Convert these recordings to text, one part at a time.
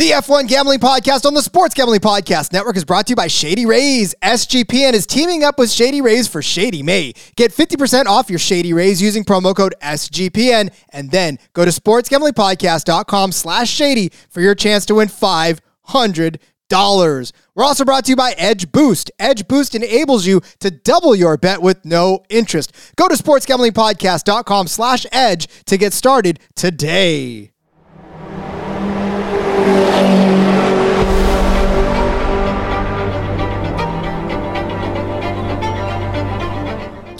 The F1 Gambling Podcast on the Sports Gambling Podcast Network is brought to you by Shady Rays. SGPN is teaming up with Shady Rays for Shady May. Get 50% off your Shady Rays using promo code SGPN and then go to sportsgamblingpodcast.com slash shady for your chance to win $500. We're also brought to you by EdgeBoost. Edge Boost enables you to double your bet with no interest. Go to sportsgamblingpodcast.com slash edge to get started today.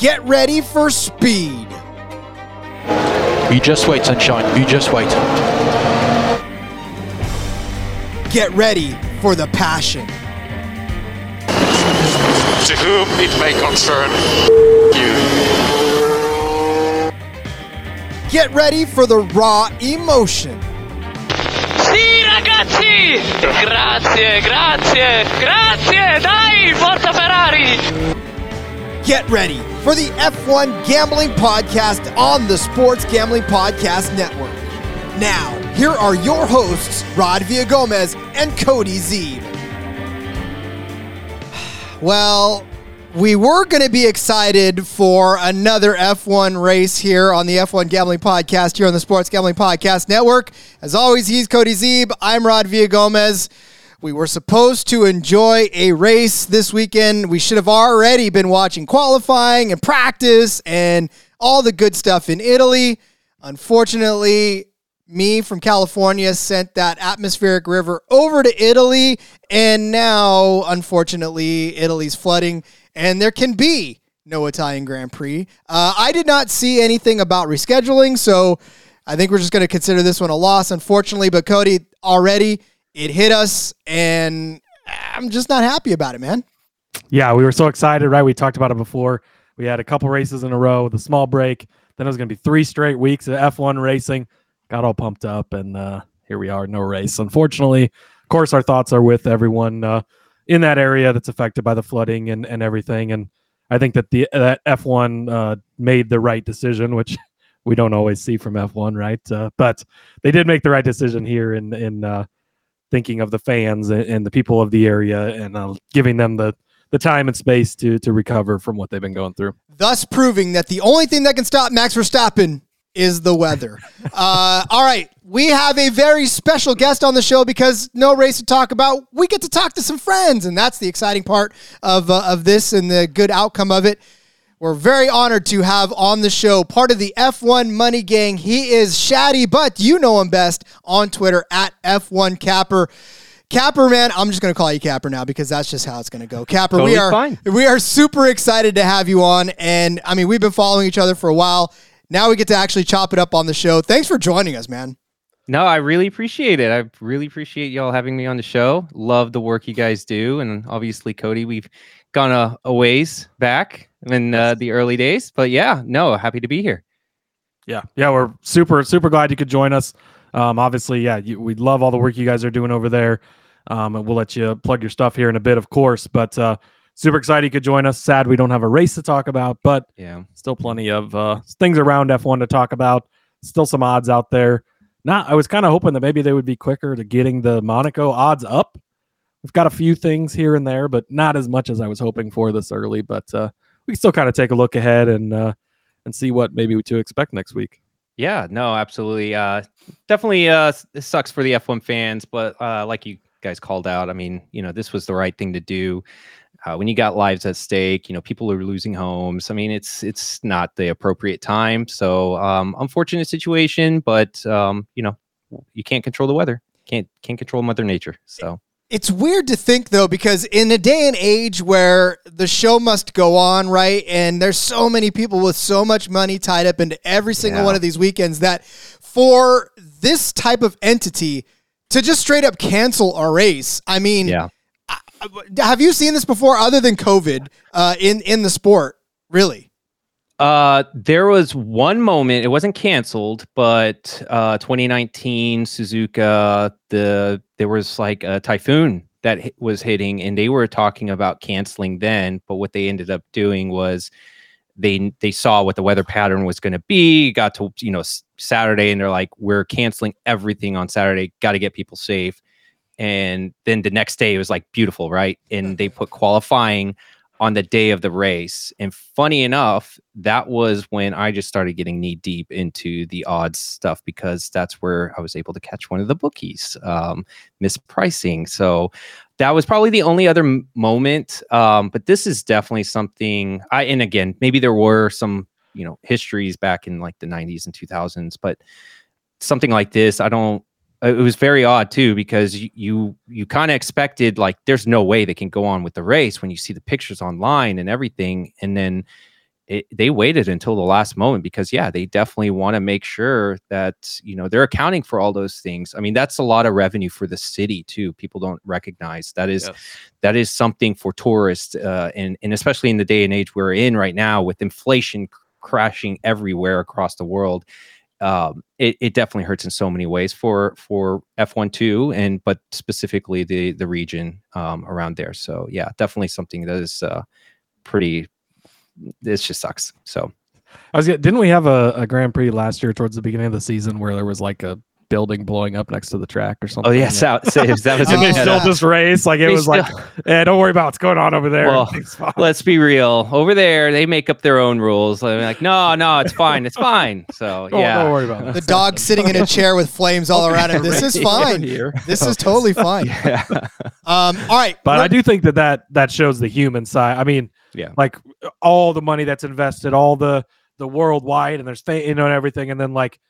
Get ready for speed. You just wait, sunshine. You just wait. Get ready for the passion. To whom it may concern you. Get ready for the raw emotion. Sì, ragazzi! Grazie, grazie, grazie! Dai, forza Ferrari! Get ready for the F1 Gambling Podcast on the Sports Gambling Podcast Network. Now, here are your hosts, Rod Villagomez and Cody Zeeb. Well, we were going to be excited for another F1 race here on the F1 Gambling Podcast here on the Sports Gambling Podcast Network. As always, he's Cody Zeeb. I'm Rod Villagomez. We were supposed to enjoy a race this weekend. We should have already been watching qualifying and practice and all the good stuff in Italy. Unfortunately, me from California sent that atmospheric river over to Italy, and now, unfortunately, Italy's flooding, and there can be no Italian Grand Prix. Uh, I did not see anything about rescheduling, so I think we're just going to consider this one a loss, unfortunately. But Cody, already it hit us, and I'm just not happy about it, man. Yeah, we were so excited, right? We talked about it before. We had a couple races in a row with a small break. Then it was going to be three straight weeks of F1 racing. Got all pumped up, and uh, here we are, no race. Unfortunately, of course, our thoughts are with everyone uh, in that area that's affected by the flooding and, and everything. And I think that the that F1 uh, made the right decision, which we don't always see from F1, right? Uh, but they did make the right decision here in in uh, thinking of the fans and, and the people of the area and uh, giving them the the time and space to to recover from what they've been going through. Thus, proving that the only thing that can stop Max Verstappen is the weather. uh, all right, we have a very special guest on the show because no race to talk about. We get to talk to some friends, and that's the exciting part of uh, of this and the good outcome of it. We're very honored to have on the show part of the F1 Money Gang. He is Shaddy, but you know him best on Twitter at F1 Capper. Capper, man, I'm just gonna call you Capper now because that's just how it's gonna go. Capper, Totally we are fine. we are super excited to have you on, and I mean we've been following each other for a while. Now we get to actually chop it up on the show. Thanks for joining us, man. No, I really appreciate it. I really appreciate y'all having me on the show. Love the work you guys do, and obviously, Cody, we've gone a, a ways back in uh, the early days, but yeah, no, happy to be here. Yeah, yeah, we're super super glad you could join us. Um, obviously, yeah, you, we love all the work you guys are doing over there. Um, and we'll let you plug your stuff here in a bit, of course. But uh, super excited you could join us. Sad we don't have a race to talk about, but Yeah, still plenty of uh, things around F1 to talk about. Still some odds out there. Not, I was kind of hoping that maybe they would be quicker to getting the Monaco odds up. We've got a few things here and there, but not as much as I was hoping for this early. But uh, we can still kind of take a look ahead and uh, and see what maybe to expect next week. yeah, no, absolutely. Uh, definitely, uh, sucks for the F1 fans, but uh, like you guys called out, I mean, you know, this was the right thing to do. Uh, when you got lives at stake, you know, people are losing homes. I mean, it's it's not the appropriate time. So, um, unfortunate situation, but um, you know, you can't control the weather. Can't can't control Mother Nature. So. It's weird to think though, because in a day and age where the show must go on, right? And there's so many people with so much money tied up into every single Yeah. one of these weekends that for this type of entity to just straight up cancel a race, I mean, Yeah. Have you seen this before other than COVID uh, in, in the sport? Really? Uh, there was one moment. It wasn't canceled, but uh, 2019 Suzuka. The there was like a typhoon that was hitting, and they were talking about canceling then. But what they ended up doing was they they saw what the weather pattern was going to be. Got to you know Saturday, and they're like, we're canceling everything on Saturday. Got to get people safe. And then the next day it was like beautiful, right? And they put qualifying on the day of the race. And funny enough, that was when I just started getting knee deep into the odds stuff because that's where I was able to catch one of the bookies, um, mispricing. So that was probably the only other m- moment. Um, but this is definitely something I, and again, maybe there were some, you know, histories back in like the 90s and 2000s, but something like this, I don't, it was very odd too because you you, you kind of expected like there's no way they can go on with the race when you see the pictures online and everything and then it, they waited until the last moment because yeah they definitely want to make sure that you know they're accounting for all those things. I mean that's a lot of revenue for the city too. People don't recognize that is Yes. that is something for tourists uh, and and especially in the day and age we're in right now with inflation crashing everywhere across the world um, it, it definitely hurts in so many ways for for F1 two and but specifically the the region um, around there. So yeah, definitely something that is uh, pretty. This just sucks. So I was. Didn't we have a, a Grand Prix last year towards the beginning of the season where there was like a building blowing up next to the track or something? oh yeah, so, so that was and they still yeah. just race like it They was like, yeah, don't worry about what's going on over there. Well, let's be real. Over there, they make up their own rules. They're like, no, no, it's fine, it's fine. So don't, yeah, don't worry about it. The dog sitting in a chair with flames all around him. This is fine. This is totally fine. Yeah. Um, all right. But we're- I do think that, that that shows the human side. I mean, Yeah. like all the money that's invested, all the the worldwide, and there's fa- you know and everything, and then like,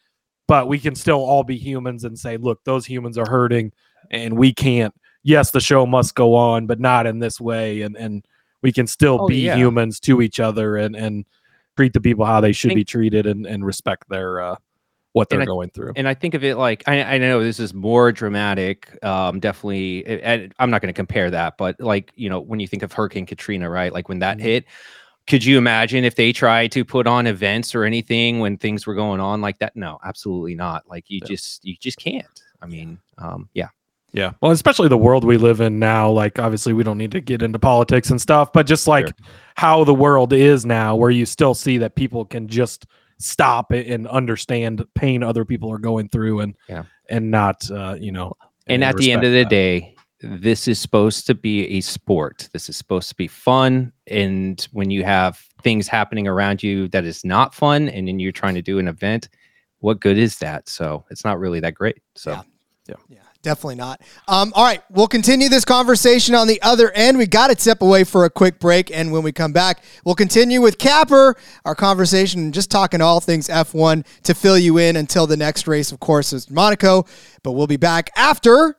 but we can still all be humans and say, look, those humans are hurting, and we can't. Yes, the show must go on, but not in this way, and and we can still Oh, be yeah. humans to each other and and treat the people how they should Think- be treated and and respect their uh what they're I- going through. and I think of it like I, I know this is more dramatic. Um, definitely, and I'm not going to compare that, but like you know, when you think of Hurricane Katrina, right? Like when that Mhm. hit, could you imagine if they tried to put on events or anything when things were going on like that? No, absolutely not. Like you Yeah. just you just can't. I mean, um, yeah, Yeah. Well, especially the world we live in now. Like, obviously, we don't need to get into politics and stuff, but just like Sure. how the world is now, where you still see that people can just stop and understand pain other people are going through and, Yeah. and not, uh, you know, and at the end of the that. day this is supposed to be a sport this is supposed to be fun and when you have things happening around you that is not fun and then you're trying to do an event what good is that so it's not really that great so Yeah. Yeah, definitely not. Um, all right, we'll continue this conversation on the other end. We got to step away for a quick break, and when we come back, we'll continue with Capper, our conversation, just talking all things F1 to fill you in until the next race, of course, is Monaco. But we'll be back after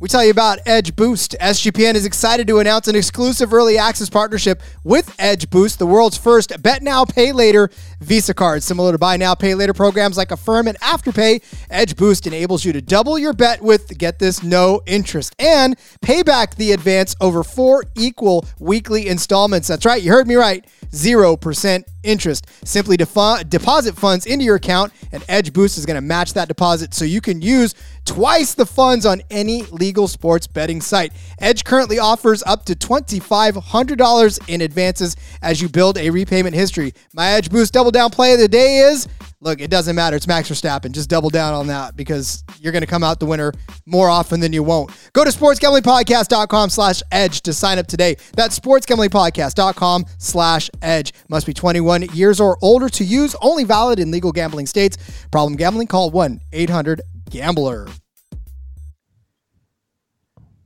we tell you about EdgeBoost. SGPN is excited to announce an exclusive early access partnership with EdgeBoost, the world's first bet now, pay later Visa card. Similar to buy now, pay later programs like Affirm and Afterpay, Edge Boost enables you to double your bet with, get this, no interest and pay back the advance over four equal weekly installments. That's right, you heard me right. 0% interest. Simply deposit funds into your account, and Edge Boost is going to match that deposit so you can use twice the funds on any legal sports betting site. Edge currently offers up to $2,500 in advances as you build a repayment history. My EdgeBoost double down play of the day is look, it doesn't matter. It's Max Verstappen. Just double down on that because you're going to come out the winner more often than you won't. Go to sportsgamblingpodcast.com slash edge to sign up today. That's sportsgamblingpodcast.com slash edge. Must be 21 years or older to use. Only valid in legal gambling states. Problem gambling? Call 1-800-GAMBLER.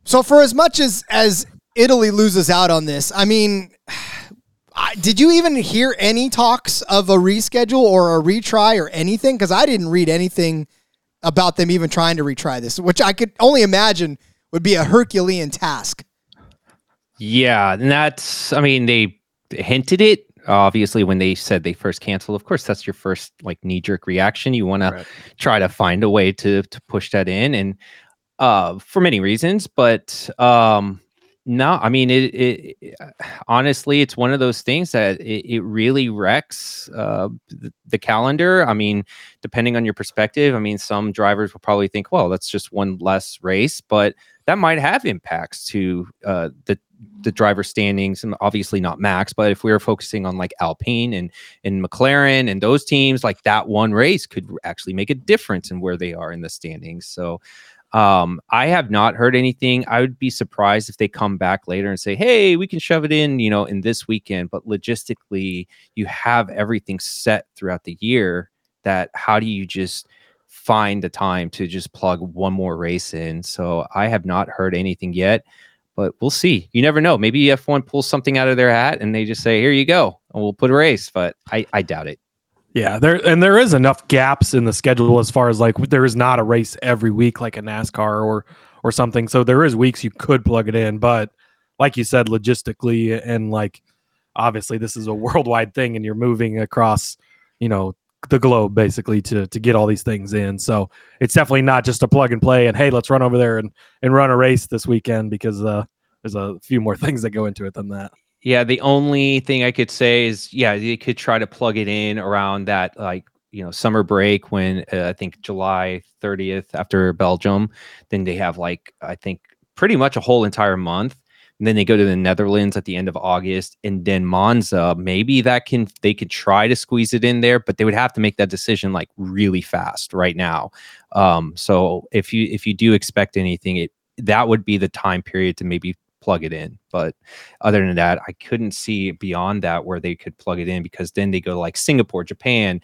So for as much as as Italy loses out on this, I mean, did you even hear any talks of a reschedule or a retry or anything? Because I didn't read anything about them even trying to retry this, which I could only imagine would be a Herculean task. yeah and that's i mean they hinted it obviously when they said they first canceled of course that's your first like knee-jerk reaction. You want to try to find a way to to push that in and uh for many reasons but um no i mean it, it it- honestly it's one of those things that it, it really wrecks uh the, the calendar. I mean depending on your perspective i mean some drivers will probably think well that's just one less race but that might have impacts to uh the the driver standings and obviously not max but if we were focusing on like alpine and and mclaren and those teams like that one race could actually make a difference in where they are in the standings so Um, I have not heard anything. I would be surprised if they come back later and say, "Hey, we can shove it in," you know, in this weekend. But logistically, you have everything set throughout the year. That how do you just find the time to just plug one more race in? So I have not heard anything yet, but we'll see. You never know. Maybe F1 pulls something out of their hat and they just say, "Here you go," and we'll put a race. But I, I doubt it. Yeah, there and there is enough gaps in the schedule as far as like there is not a race every week like a NASCAR or or something. So there is weeks you could plug it in, but like you said, logistically and like obviously this is a worldwide thing and you're moving across, you know, the globe basically to to get all these things in. So it's definitely not just a plug and play and hey, let's run over there and and run a race this weekend because uh there's a few more things that go into it than that. Yeah, the only thing I could say is, yeah, you could try to plug it in around that, like, you know, summer break when uh, I think July 30th after Belgium. Then they have, like, I think pretty much a whole entire month. And then they go to the Netherlands at the end of August and then Monza. Maybe that can, they could try to squeeze it in there, but they would have to make that decision like really fast right now. Um, so if you, if you do expect anything, it, that would be the time period to maybe plug it in. But other than that, I couldn't see beyond that where they could plug it in because then they go to like Singapore, Japan,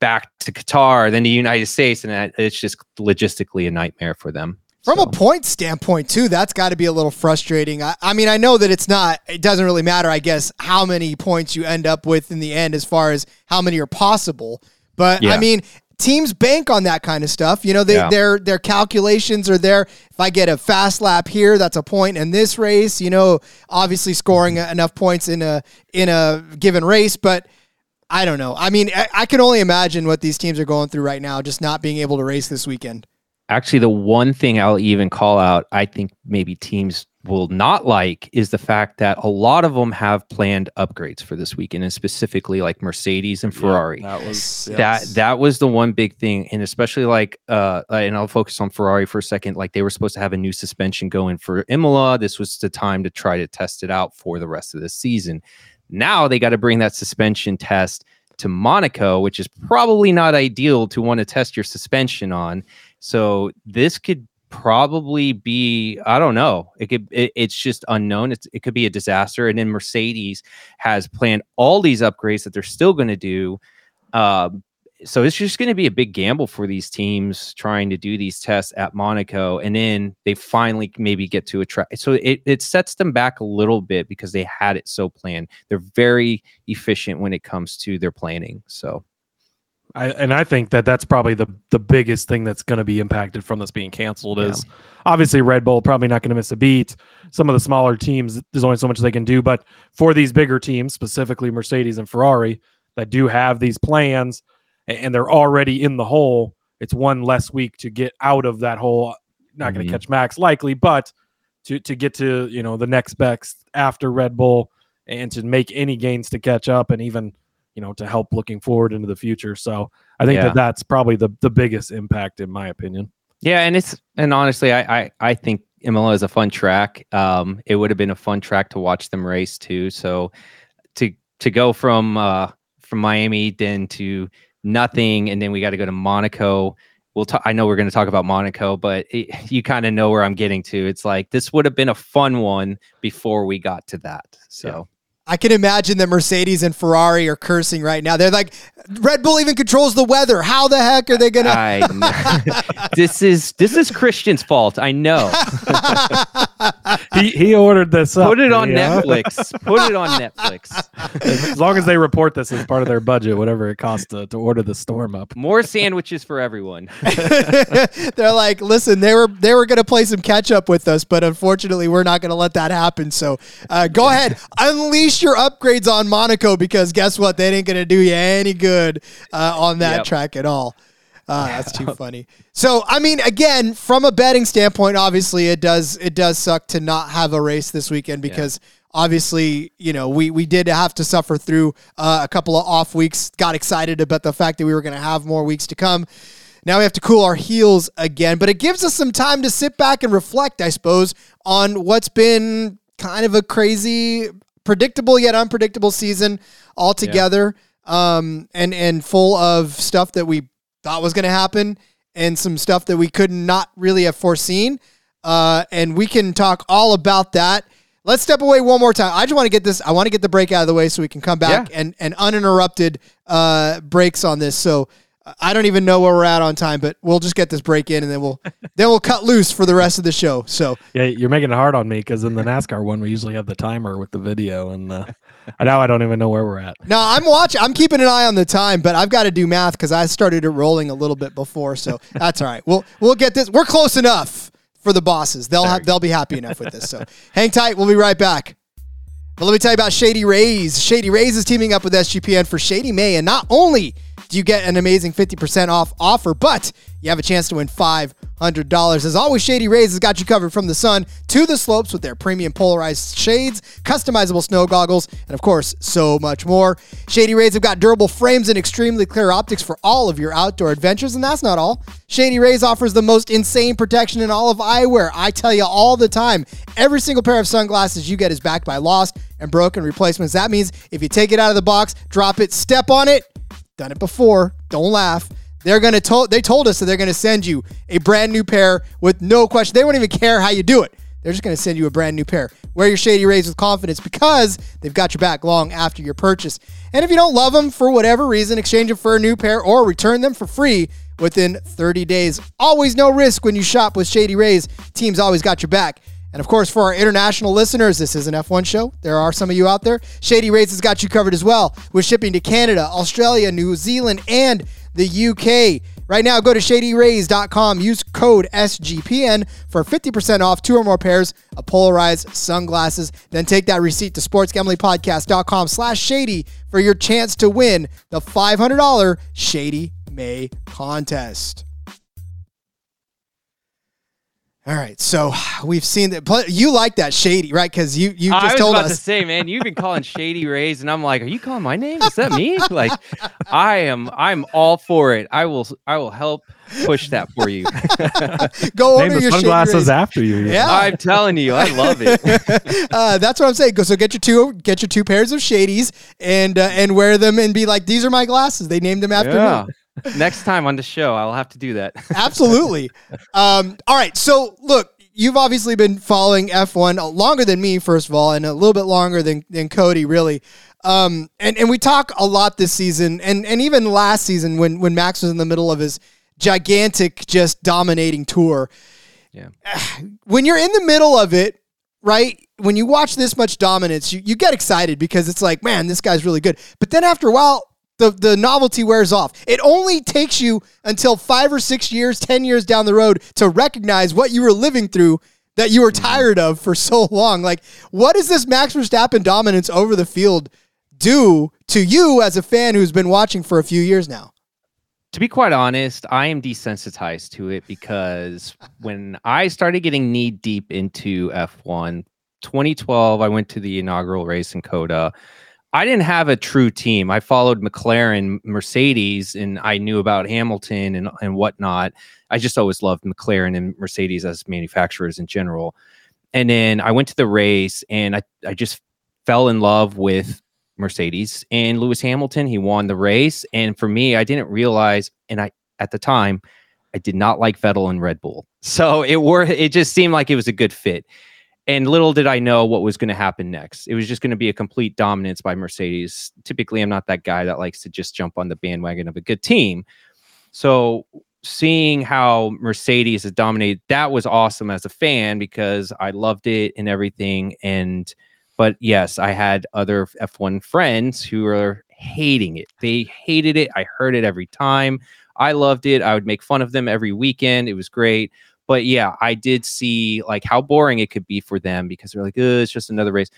back to Qatar, then the United States, and it's just logistically a nightmare for them. From So, a point standpoint, too, that's got to be a little frustrating. I, I mean, I know that it's not, it doesn't really matter, I guess, how many points you end up with in the end as far as how many are possible. But I mean, teams bank on that kind of stuff. You know, they, Yeah. their their calculations are there. If I get a fast lap here, that's a point in this race. You know, obviously scoring mm-hmm. enough points in a in a given race, but. I don't know. I mean, I, I can only imagine what these teams are going through right now, just not being able to race this weekend. Actually, the one thing I'll even call out, I think maybe teams will not like is the fact that a lot of them have planned upgrades for this weekend, and specifically like Mercedes and Ferrari. that was that that was the one big thing and especially like uh and i'll focus on ferrari for a second like they were supposed to have a new suspension going for imola. This was the time to try to test it out for the rest of the season. Now they got to bring that suspension test to monaco which is probably not ideal to want to test your suspension on so this could probably be i don't know it could it, it's just unknown it's, it could be a disaster and then mercedes has planned all these upgrades that they're still going to do um, so it's just going to be a big gamble for these teams trying to do these tests at Monaco, and then they finally maybe get to a track. So it, it sets them back a little bit because they had it so planned. They're very efficient when it comes to their planning. So I, and I think that that's probably the the biggest thing that's going to be impacted from this being canceled Yeah. is obviously Red Bull probably not going to miss a beat. Some of the smaller teams, there's only so much they can do, but for these bigger teams, specifically Mercedes and Ferrari, that do have these plans and they're already in the hole, it's one less week to get out of that hole. Not going Mhm. to catch Max likely, but to to get to you know the next best after Red Bull and to make any gains to catch up and even you know to help looking forward into the future. So I think Yeah. that that's probably the the biggest impact in my opinion. yeah, and it's and honestly, I I, I think Imola is a fun track. Um, it would have been a fun track to watch them race too. So to to go from uh from Miami then to nothing, and then we got to go to Monaco. We'll talk. I know we're going to talk about Monaco, but it, you kind of know where I'm getting to. It's like this would have been a fun one before we got to that. So I can imagine that Mercedes and Ferrari are cursing right now. They're like, Red Bull even controls the weather. How the heck are they gonna? I this is this is Christian's fault. I know. He he ordered this up. Put it on you know? Netflix. Put it on Netflix. as long as they report this as part of their budget, whatever it costs to, to order the storm up. More sandwiches for everyone. They're like, listen, they were they were gonna play some catch up with us, but unfortunately, we're not gonna let that happen. So, uh, go ahead, unleash your upgrades on Monaco because guess what? They ain't gonna do you any good uh, on that Yep. track at all. Uh, that's too funny. So, I mean, again, from a betting standpoint, obviously, it does it does suck to not have a race this weekend because obviously, you know, we we did have to suffer through uh, a couple of off weeks. Got excited about the fact that we were going to have more weeks to come. Now we have to cool our heels again, but it gives us some time to sit back and reflect, I suppose, on what's been kind of a crazy, predictable yet unpredictable season altogether, um, and and full of stuff that we thought was going to happen and some stuff that we could not really have foreseen. Uh, and we can talk all about that. Let's step away one more time. I just want to get this. I want to get the break out of the way so we can come back Yeah. and and uninterrupted uh, breaks on this. So I don't even know where we're at on time, but we'll just get this break in and then we'll then we'll cut loose for the rest of the show. So Yeah, you're making it hard on me because in the NASCAR one we usually have the timer with the video, and uh, now I don't even know where we're at. No, I'm watching. I'm keeping an eye on the time, but I've got to do math because I started it rolling a little bit before. So that's all right. We'll we'll get this. We're close enough for the bosses. They'll have they'll be happy enough with this. So hang tight. We'll be right back. But let me tell you about Shady Rays. Shady Rays is teaming up with SGPN for Shady May, and not only you get an amazing 50% off offer, but you have a chance to win $500. As always, Shady Rays has got you covered from the sun to the slopes with their premium polarized shades, customizable snow goggles, and of course, so much more. Shady Rays have got durable frames and extremely clear optics for all of your outdoor adventures, and that's not all. Shady Rays offers the most insane protection in all of eyewear. I tell you all the time, every single pair of sunglasses you get is backed by lost and broken replacements. That means if you take it out of the box, drop it, step on it, done it before, don't laugh. They're gonna told they told us that they're gonna send you a brand new pair with no question. They won't even care how you do it. They're just gonna send you a brand new pair. Wear your Shady Rays with confidence because they've got your back long after your purchase. And if you don't love them for whatever reason, exchange them for a new pair or return them for free within 30 days. Always no risk when you shop with Shady Rays. Team's always got your back. And of course, for our international listeners, this is an F1 show. There are some of you out there. Shady Rays has got you covered as well with shipping to Canada, Australia, New Zealand, and the UK. Right now, go to shadyrays.com. Use code SGPN for 50% off two or more pairs of polarized sunglasses. Then take that receipt to sportsgamblingpodcast.com slash shady for your chance to win the $500 Shady May contest. All right, so we've seen that. pl- You like that shady, right? Because you you just I was told about us. to say, man, you've been calling Shady Rays, and I'm like, are you calling my name? Is that me? like, I am. I'm all for it. I will. I will help push that for you. Go Name order the your shady sunglasses Rays. after you. Yeah. I'm telling you, I love it. uh, that's what I'm saying. Go so get your two get your two pairs of shadies and uh, and wear them and be like, these are my glasses. They named them after Yeah. me. Next time on the show, I'll have to do that. Absolutely. um, all right. So look, you've obviously been following F1 longer than me, first of all, and a little bit longer than than Cody, really. Um, and and we talk a lot this season, and and even last season when when Max was in the middle of his gigantic, just dominating tour. Yeah. When you're in the middle of it, right? When you watch this much dominance, you, you get excited because it's like, man, this guy's really good. But then after a while, the, the novelty wears off. It only takes you until five or six years, 10 years down the road to recognize what you were living through that you were mm-hmm. tired of for so long. Like, what does this Max Verstappen dominance over the field do to you as a fan who's been watching for a few years now? to be quite honest, I am desensitized to it because when I started getting knee deep into F1, 2012, I went to the inaugural race in COTA. I didn't have a true team. I followed McLaren, Mercedes, and I knew about Hamilton and, and whatnot. I just always loved McLaren and Mercedes as manufacturers in general. And then I went to the race and I, I just fell in love with Mercedes and Lewis Hamilton. He won the race. And for me, I didn't realize, and I at the time, I did not like Vettel and Red Bull. So it were it just seemed like it was a good fit. And little did I know what was going to happen next. It was just going to be a complete dominance by Mercedes. Typically, I'm not that guy that likes to just jump on the bandwagon of a good team. So seeing how Mercedes has dominated, that was awesome as a fan because I loved it and everything. And but yes, I had other F1 friends who were hating it. They hated it. I heard it every time. I loved it. I would make fun of them every weekend. It was great. But yeah, I did see like how boring it could be for them because they're like, oh, it's just another race.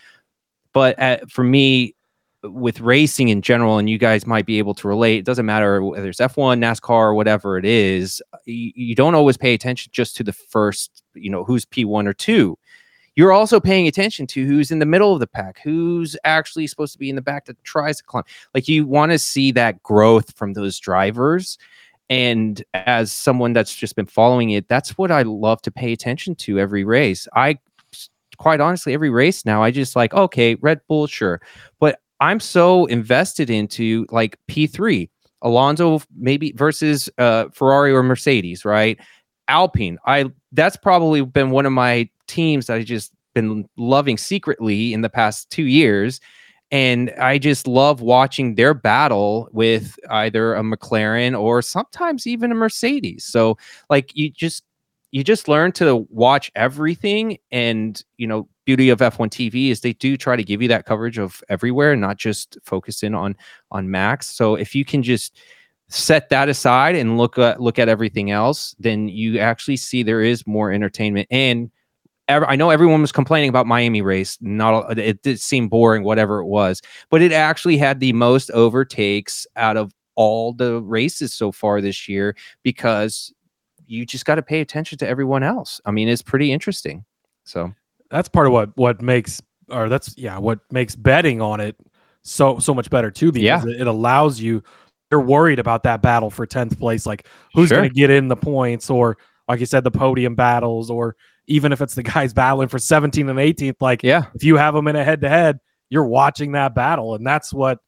But uh, for me, with racing in general, and you guys might be able to relate, it doesn't matter whether it's F1, NASCAR, or whatever it is, you, you don't always pay attention just to the first, you know, who's P1 or 2 you're also paying attention to who's in the middle of the pack, who's actually supposed to be in the back that tries to climb. Like you want to see that growth from those drivers. And as someone that's just been following it, that's what I love to pay attention to every race. I quite honestly, every race now, I just like, okay, Red Bull, sure. But I'm so invested into like P3. Alonso maybe versus uh, Ferrari or Mercedes, right? Alpine. I that's probably been one of my teams that I just been loving secretly in the past two years. And I just love watching their battle with either a McLaren or sometimes even a Mercedes. So like you just you just learn to watch everything and you know beauty of f1 tv is they do try to give you that coverage of everywhere and not just focus in on on max so if you can just set that aside and look at look at everything else then you actually see there is more entertainment and ev- I know everyone was complaining about Miami race. Not it did seem boring, whatever it was, but it actually had the most overtakes out of all the races so far this year because you just got to pay attention to everyone else. I mean, it's pretty interesting. So that's part of what what makes or that's yeah what makes betting on it so so much better too because Yeah. it, it allows you you're worried about that battle for 10th place like who's Sure. going to get in the points or like you said the podium battles or even if it's the guys battling for 17 and 18th like yeah, if you have them in a head to head you're watching that battle and that's what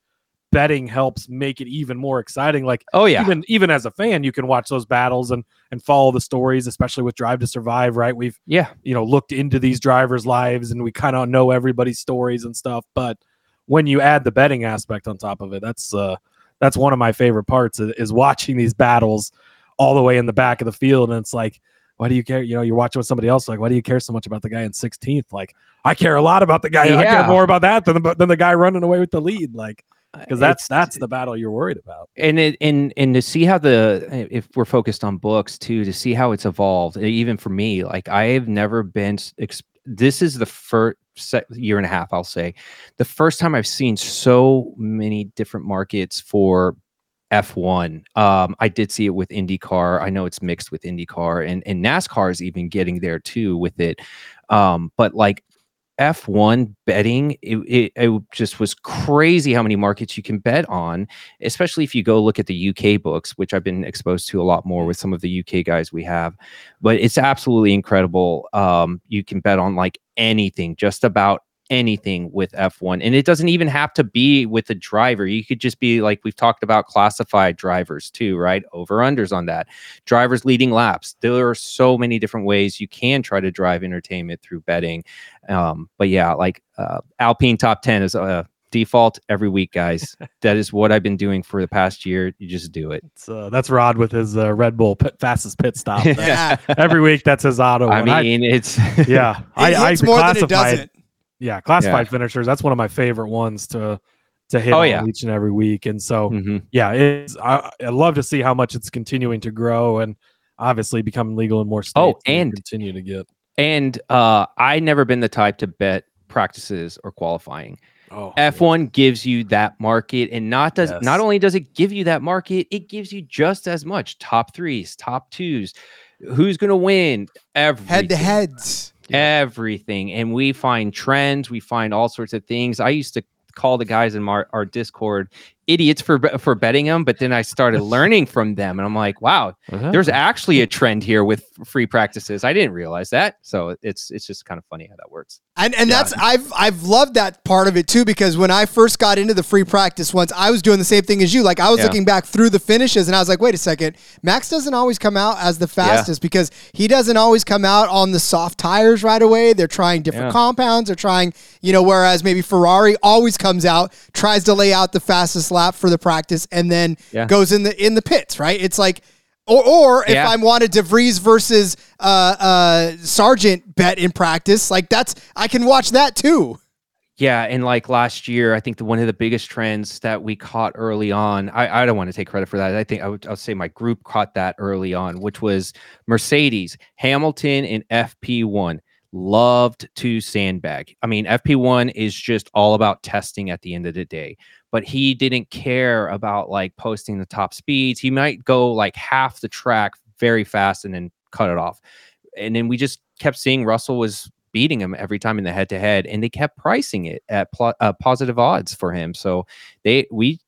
betting helps make it even more exciting. Like oh yeah, even even as a fan you can watch those battles and and follow the stories especially with drive to survive right? We've yeah, you know looked into these drivers lives and we kind of know everybody's stories and stuff but when you add the betting aspect on top of it that's uh that's one of my favorite parts is, is watching these battles all the way in the back of the field and it's like why do you care? You know you're watching with somebody else like why do you care so much about the guy in 16th like i care a lot about the guy. I care more about that than the, than the guy running away with the lead like uh, because that's It's- that's the battle you're worried about. And it and and to see how the if we're focused on books too to see how it's evolved even for me like i've never been this is the first year and a half i'll say. The first time i've seen so many different markets for f1 um i did see it with indycar i know it's mixed with indycar and and nascar is even getting there too with it um but like F1 betting, it, it, it just was crazy how many markets you can bet on, especially if you go look at the UK books, which I've been exposed to a lot more with some of the UK guys we have. But it's absolutely incredible. Um, you can bet on like anything, just about anything with F1. And it doesn't even have to be with a driver. You could just be like we've talked about classified drivers too, right? Over unders on that. Drivers leading laps. There are so many different ways you can try to drive entertainment through betting. Um, but yeah, like uh, Alpine top 10 is uh, default every week, guys. that is what I've been doing for the past year. You just do it. it's, uh, that's rod with his uh, red bull pit, fastest pit stop Yeah. every week that's his auto I and mean, it's yeah It I, I hits more than it doesn't. Yeah classified finishers that's one of my favorite ones to to hit Oh, yeah. each and every week and so Mhm. yeah it's I, I love to see how much it's continuing to grow and obviously becoming legal in more states Oh, we and- continue to get and uh, I never been the type to bet practices or qualifying. oh F1 gives you that market, and not does Yes. not only does it give you that market, it gives you just as much top threes, top twos, who's going to win, everything, Head to heads. Everything, and we find trends, we find all sorts of things. I used to call the guys in our, Discord idiots for for betting them, but then I started learning from them, and I'm like, wow, Uh-huh. there's actually a trend here with free practices. I didn't realize that, so it's it's just kind of funny how that works. And and Yeah. that's I've I've loved that part of it too because when I first got into the free practice once, I was doing the same thing as you. Like I was Yeah. looking back through the finishes and I was like, wait a second, Max doesn't always come out as the fastest because he doesn't always come out on the soft tires right away. They're trying different Yeah. compounds, they're trying, you know, whereas maybe Ferrari always comes out, tries to lay out the fastest lap for the practice, and then Yeah. goes in the in the pits, right? It's like or, or if Yeah. I'm wanted de Vries versus uh, uh, Sargeant bet in practice, like that's I can watch that too. Yeah, and like last year, I think the one of the biggest trends that we caught early on. I, I don't want to take credit for that. I think I would I'll say my group caught that early on, which was Mercedes, Hamilton, and FP1 loved to sandbag. I mean, FP1 is just all about testing at the end of the day. But he didn't care about like posting the top speeds. He might go like half the track very fast and then cut it off. And then we just kept seeing Russell was beating him every time in the head to head, and they kept pricing it at pl- uh, positive odds for him. So they we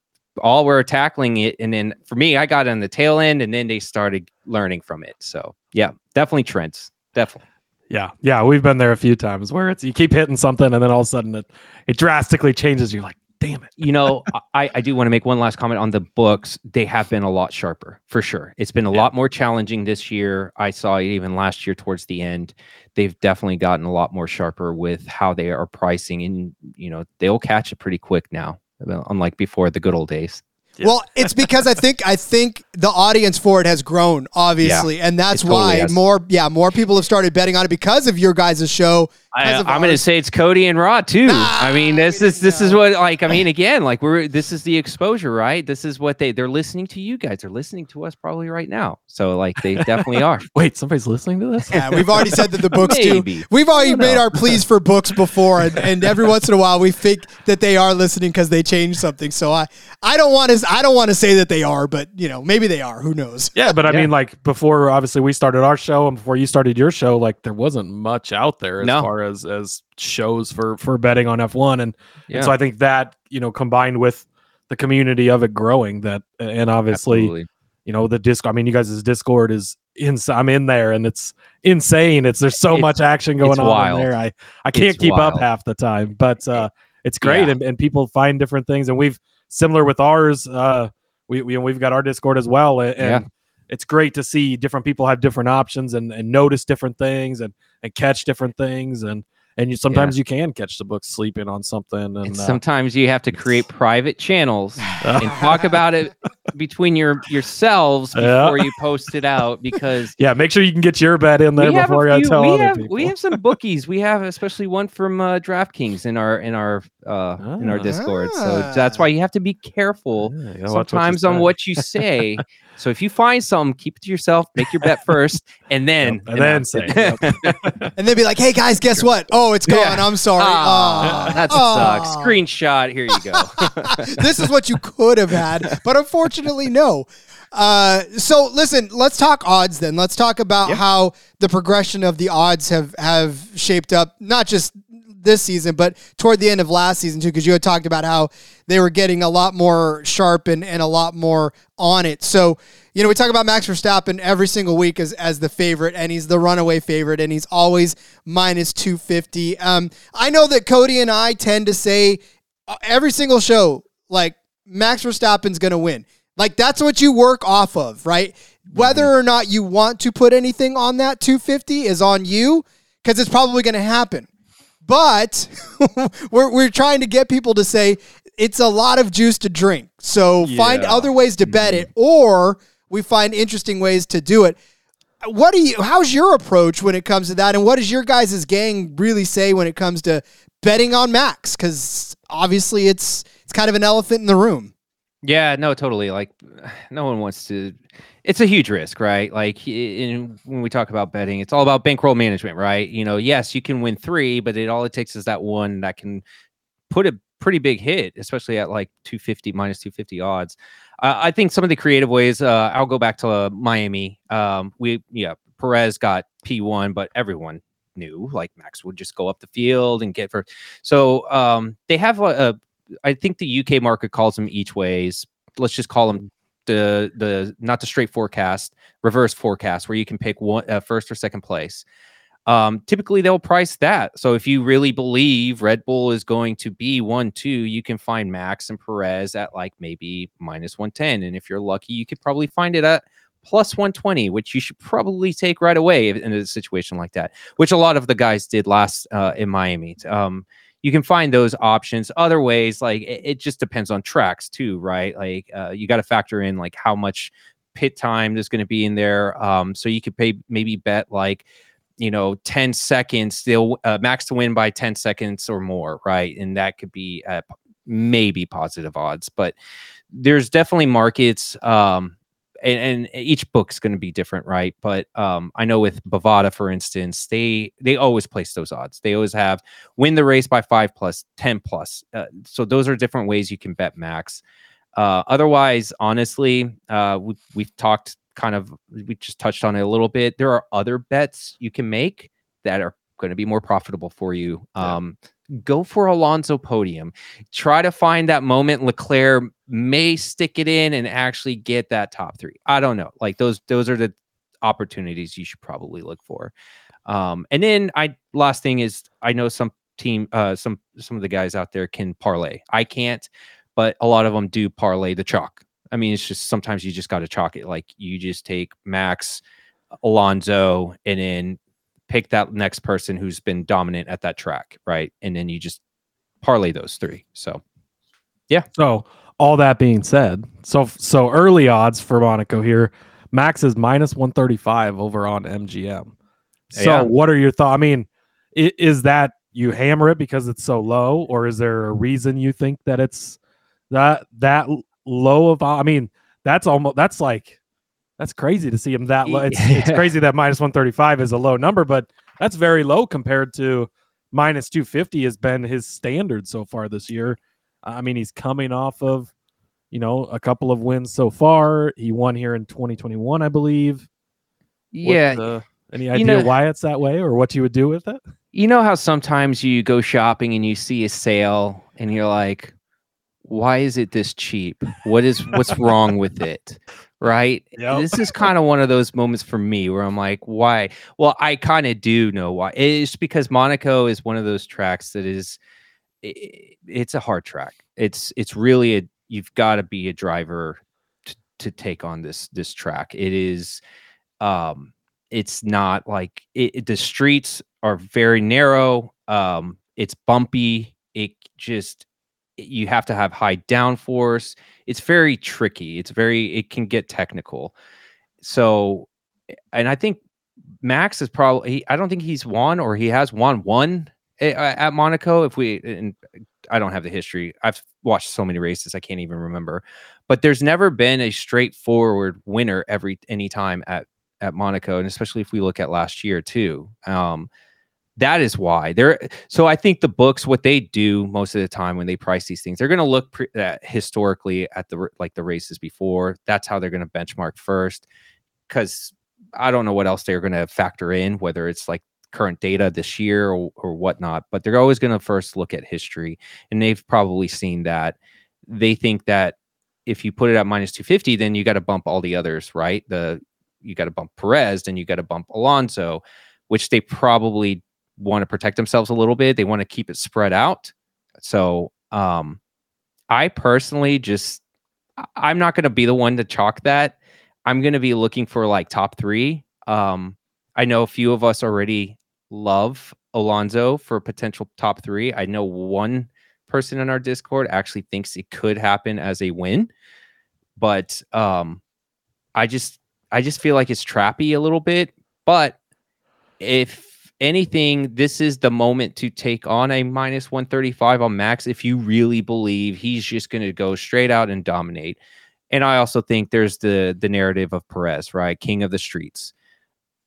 all were tackling it, and then for me, I got on the tail end, and then they started learning from it. So yeah, definitely trends, definitely. yeah yeah we've been there a few times where it's you keep hitting something and then all of a sudden it it drastically changes you're like damn it. you know, I, I do want to make one last comment on the books. They have been a lot sharper for sure. It's been a lot more challenging this year. I saw it even last year towards the end. They've definitely gotten a lot more sharper with how they are pricing, and you know, they'll catch it pretty quick now, unlike before the good old days. Well, it's because I think I think the audience for it has grown, obviously, and that's it totally why has. more yeah more people have started betting on it because of your guys' show. I, because of I'm going to say it's Cody and Raw too. Nah, I mean, this we is this didn't is what like I mean again like we're this is the exposure, right? This is what they they're listening to you guys. They're listening to us probably right now. So like they definitely are. Wait, somebody's listening to this? Yeah, we've already said that the books do. We've already made our pleas for books before, and, and every once in a while we think that they are listening because they changed something. So I, I don't want to, I don't want to say that they are, but you know, maybe they are. Who knows? Yeah, but I Yeah. mean, like before, obviously we started our show, and before you started your show, like there wasn't much out there as No. far as as shows for for betting on F one, and, and so I think that you know combined with the community of it growing, that and obviously Absolutely. you know the disc. I mean, you guys' Discord is ins. I'm in there, and it's insane. It's there's so It's- much action going on wild. in there. I I can't It's keep up half the time, but uh, it's great, Yeah. and, and people find different things, and we've similar with ours. Uh, we, we we've got our Discord as well, and, Yeah. It's great to see different people have different options and, and notice different things and and catch different things and and you sometimes you can catch the book sleeping on something and And uh, sometimes you have to create private channels and talk about it between your yourselves Yeah. before you post it out because yeah, make sure you can get your bet in there before few, tell we, other have, people. we have some bookies. We have especially one from uh, DraftKings in our in our uh, in our Ah. Discord. So that's why you have to be careful Yeah, you what sometimes on what you say. so if you find something, keep it to yourself. Make your bet first, and then Yep, and then say it. it. And they'd be like, "Hey guys, guess what? Oh, it's gone. Yeah. I'm sorry. Ah, Aw. that Aw. sucks. Screenshot. Here you go. this is what you could have had, but unfortunately, no. Uh, so listen, let's talk odds then. Let's talk about Yeah. how the progression of the odds have have shaped up, not just this season, but toward the end of last season too, because you had talked about how they were getting a lot more sharp and, and a lot more on it. So, you know, we talk about Max Verstappen every single week as, as the favorite, and he's the runaway favorite, and he's always minus 250. Um, I know that Cody and I tend to say uh, every single show, like Max Verstappen's going to win. Like that's what you work off of, right? Whether or not you want to put anything on that 250 is on you because it's probably going to happen. But we're, we're trying to get people to say it's a lot of juice to drink. So find other ways to bet it, mm-hmm. or we find interesting ways to do it. What do you? How's your approach when it comes to that? And what does your guys' gang really say when it comes to betting on Max? Because obviously, it's it's kind of an elephant in the room. Yeah, no, totally. Like, no one wants to. It's a huge risk, right? Like, in, when we talk about betting, it's all about bankroll management, right? You know, yes, you can win three, but it all it takes is that one that can put a pretty big hit, especially at like 250 minus 250 odds. Uh, I think some of the creative ways. Uh, I'll go back to uh, Miami. Um, we yeah, Perez got P1, but everyone knew like Max would just go up the field and get for. So um, they have a, a I think the UK market calls them each ways. Let's just call them the the not the straight forecast, reverse forecast, where you can pick one uh, first or second place. Um, typically, they'll price that. So if you really believe Red Bull is going to be one two, you can find Max and Perez at like maybe minus one ten, and if you're lucky, you could probably find it at plus 120 which you should probably take right away in a situation like that which a lot of the guys did last uh, in miami um, you can find those options. Other ways like it, it just depends on tracks too right? Like uh, you got to factor in like how much pit time there's going to be in there um, so you could pay maybe bet like you know 10 seconds they'll uh, max to win by 10 seconds or more right? And that could be uh, maybe positive odds but there's definitely markets um, and, and each book's going to be different, right? But um, I know with Bovada, for instance, they they always place those odds. They always have win the race by five plus, ten plus. Uh, so those are different ways you can bet max. Uh, otherwise, honestly, uh, we, we've talked kind of we just touched on it a little bit. There are other bets you can make that are going to be more profitable for you. Um, go for Alonso podium. Try to find that moment Leclerc may stick it in and actually get that top three. I don't know. Like those, those are the opportunities you should probably look for. Um, and then I last thing is I know some team, uh, some some of the guys out there can parlay. I can't, but a lot of them do parlay the chalk. I mean, it's just sometimes you just got to chalk it. Like you just take Max, Alonso, and then pick that next person who's been dominant at that track, right? And then you just parlay those three. So yeah. So all that being said, so so early odds for Monaco here. Max is minus one thirty five over on MGM. So Yeah. what are your thoughts? I mean, i- is that you hammer it because it's so low, or is there a reason you think that it's that that low of? I mean, that's almost that's like that's crazy to see him that low. It's, it's crazy that minus one thirty five is a low number, but that's very low compared to minus two fifty has been his standard so far this year. I mean, he's coming off of, you know, a couple of wins so far. He won here in 2021, I believe. Yeah, uh, any you idea know- why it's that way or what you would do with it? you know how sometimes you go shopping and you see a sale and you're like, why is it this cheap? What is what's wrong with it? Right? Yep. This is kind of one of those moments for me where I'm like, why? Well, I kind of do know why. It's because Monaco is one of those tracks that is i- it's a hard track. It's it's really a you've got to be a driver to, to take on this this track. It is um it's not like it, it- the streets are very narrow um it's bumpy it just you have to have high downforce. It's very tricky. It's very it can get technical. So and i think max is probably i don't think he's won or he has won one a- at monaco. If we and i don't have the history. I've watched so many races i can't even remember. But there's never been a straightforward winner every any time at at Monaco, and especially if we look at last year too. Um, that is why they're so. I think the books, what they do most of the time when they price these things, they're going to look pre- at historically at the like the races before. That's how they're going to benchmark first, because I don't know what else they're going to factor in, whether it's like current data this year or, or whatnot. But they're always going to first look at history, and they've probably seen that. They think that if you put it at minus 250, then you got to bump all the others, right? The you got to bump Perez, then you got to bump Alonso, which they probably want to protect themselves a little bit. They want to keep it spread out. So, um, I personally just I'm not going to be the one to chalk that. I'm going to be looking for like top three. Um, I know a few of us already love Alonso for potential top three. I know one person in our Discord actually thinks it could happen as a win, but um, I just I just feel like it's trappy a little bit. But if anything, this is the moment to take on a minus 135 on Max if you really believe he's just going to go straight out and dominate. And I also think there's the the narrative of Perez, right? King of the streets.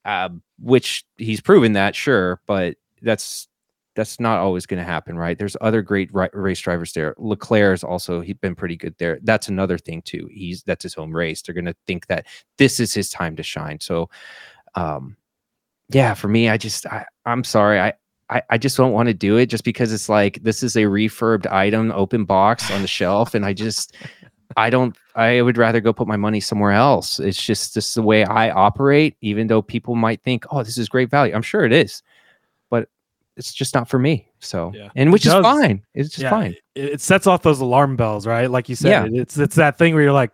Uh, which he's proven that, sure, but that's that's not always going to happen, right? There's other great race drivers there. Leclerc has also he's been pretty good there. That's another thing too. He's that's his home race. They're going to think that this is his time to shine. So, um, yeah, for me, I just I, I'm sorry, I. I, I just don't want to do it just because it's like this is a refurbed item, open box on the shelf, and I just I don't I would rather go put my money somewhere else. It's just this is the way I operate, even though people might think, oh, this is great value. I'm sure it is, but it's just not for me. So Yeah. and which is fine. It's just Yeah, fine. It, it sets off those alarm bells, right? Like you said, Yeah. it- it's it's that thing where you're like,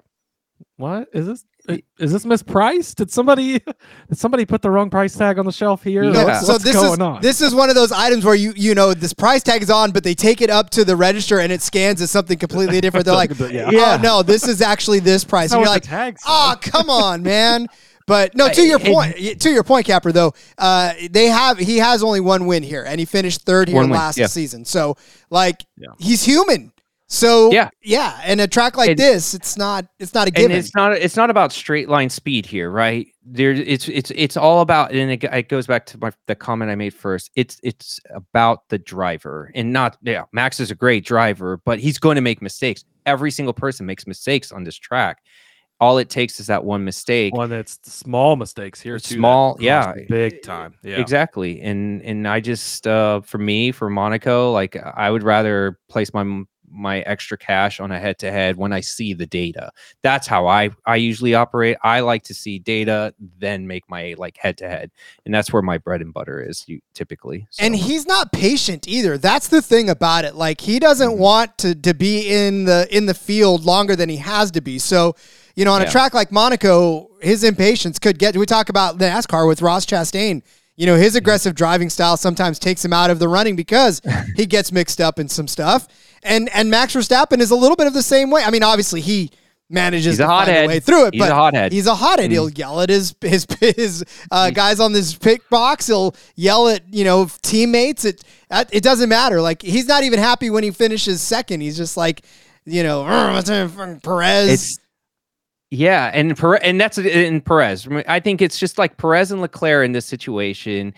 "What is this? I- Is this mispriced? Did somebody did somebody put the wrong price tag on the shelf here? No, No, What's, so what's this going is on?" this is one of those items where you you know this price tag is on, but they take it up to the register and it scans as something completely different. They're like, Yeah. oh no, this is actually this price. And you're like, the tag oh come on, man. But no, to your point, y- to your point, Capper. Though uh, they have, he has only one win here, and he finished third here One win, last yeah. season. So, like, Yeah. he's human. So, Yeah. yeah. And a track like And- this, it's not, it's not a and given. it's not it's not about straight line speed here right there it's it's it's all about and it, it goes back to my the comment i made first it's it's about the driver and not yeah max is a great driver but he's going to make mistakes every single person makes mistakes on this track all it takes is that one mistake one that's small mistakes here. too, Small, yeah. big time. Yeah, Exactly. And and I just uh for me for Monaco, like I would rather place my m- my extra cash on a head to head when I see the data. That's how I I usually operate. I like to see data, then make my like head to head, and that's where my bread and butter is. You typically, And he's not patient either. That's the thing about it. Like he doesn't Mm-hmm. want to to be in the in the field longer than he has to be. So, you know, on a track like Monaco, his impatience could get we talk about the NASCAR with Ross Chastain. You know, Mm-hmm. his aggressive driving style sometimes takes him out of the running because he gets mixed up in some stuff. And and Max Verstappen is a little bit of the same way. I mean, obviously he manages He's a to find a way through it, He's but a hothead. he's a hothead. He'll Mm. yell at his his his uh, guys on this pick box. He'll yell at you know teammates. It it doesn't matter. Like he's not even happy when he finishes second. He's just like you know Perez. it's yeah, and Perez, and that's in Perez. I think it's just like Perez and Leclerc in this situation.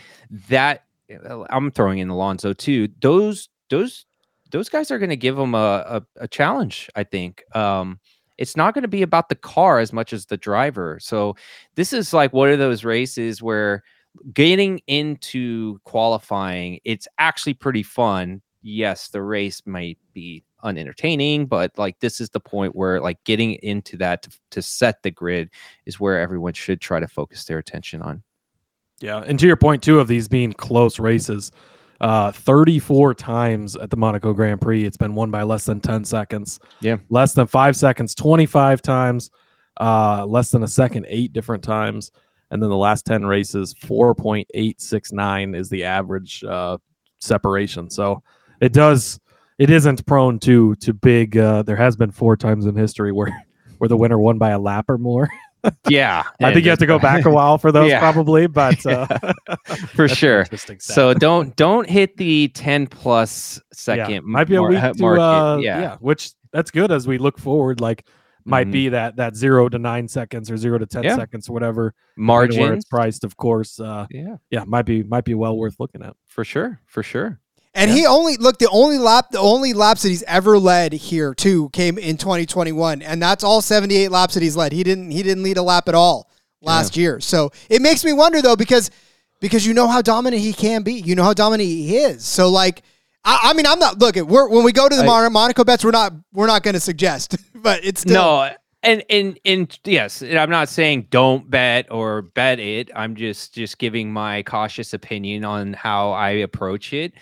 That uh, I'm throwing in Alonso too. Those those those guys are going to give him a, a a challenge. I think. Um, it's not going to be about the car as much as the driver. So this is like one of those races where getting into qualifying, it's actually pretty fun. Yes, the race might be unentertaining, but like this is the point where like getting into that to, to set the grid is where everyone should try to focus their attention on. Yeah, and to your point too of these being close races, uh, 34 times at the Monaco Grand Prix, it's been won by less than 10 seconds. Yeah. less than five seconds, 25 times, uh, less than a second, eight different times, and then the last 10 races, 4.869 is the average uh, separation. So it does, it isn't prone to to big. Uh, there has been four times in history where where the winner won by a lap or more. Yeah, I think you have to go back a while for those Yeah. probably, but uh, for sure. So don't don't hit the 10 plus Yeah, second might be a week uh, to uh, yeah. yeah. which that's good as we look forward. Like might Mhm. be that that zero to nine seconds or zero to ten Yeah. seconds, or whatever margin where it's priced. Of course, uh, Yeah, yeah, might be might be well worth looking at. for sure, for sure. And he only look the only lap the only laps that he's ever led here too came in 2021 and that's all 78 laps that he's led. He didn't he didn't lead a lap at all last year. So it makes me wonder though because because you know how dominant he can be. You know how dominant he is. So like I, I mean I'm not look at we're, when we go to the I- Monaco bets we're not we're not going to suggest but it's still no and and and yes and i'm not saying don't bet or bet it. I'm just just giving my cautious opinion on how i approach it.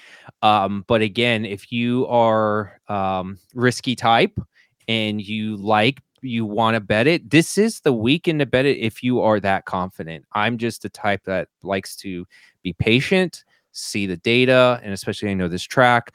Um but again if you are um risky type and you like you want to bet it this is the weekend to bet it if you are that confident. I'm just the type that likes to be patient see the data and especially i know this track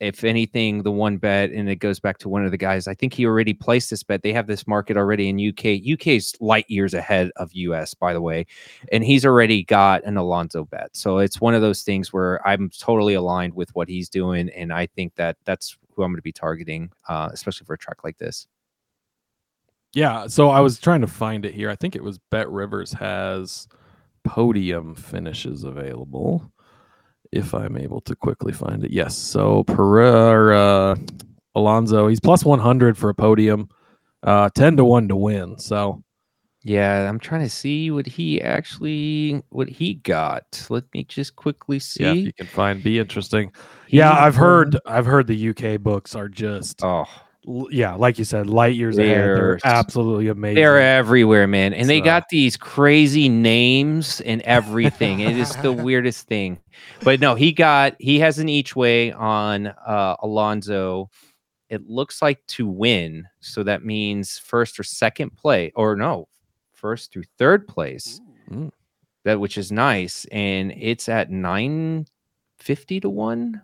if anything, the one bet, and it goes back to one of the guys, I think he already placed this bet. They have this market already in UK. UK's light years ahead of US, by the way. And he's already got an Alonso bet. So it's one of those things where I'm totally aligned with what he's doing. And I think that that's who I'm going to be targeting, uh, especially for a track like this. Yeah, so I was trying to find it here. I think it was Bet Rivers has podium finishes available. If I'm able to quickly find it, yes. So Pereira, Alonso, he's plus 100 for a podium, uh, 10 to one to win. So Yeah, I'm trying to see what he actually what he got. Let me just quickly see. yeah, if you can find, be interesting. Yeah, I've heard, I've heard the UK books are just, Oh, yeah, like you said, light years ahead. They're They're absolutely amazing. They're everywhere, man. And they got these crazy names and everything. it is the weirdest thing. But no, he got he has an each way on uh Alonso. It looks like to win. So that means first or second play, or no, first through third place. That which is nice. And it's at 950 to one.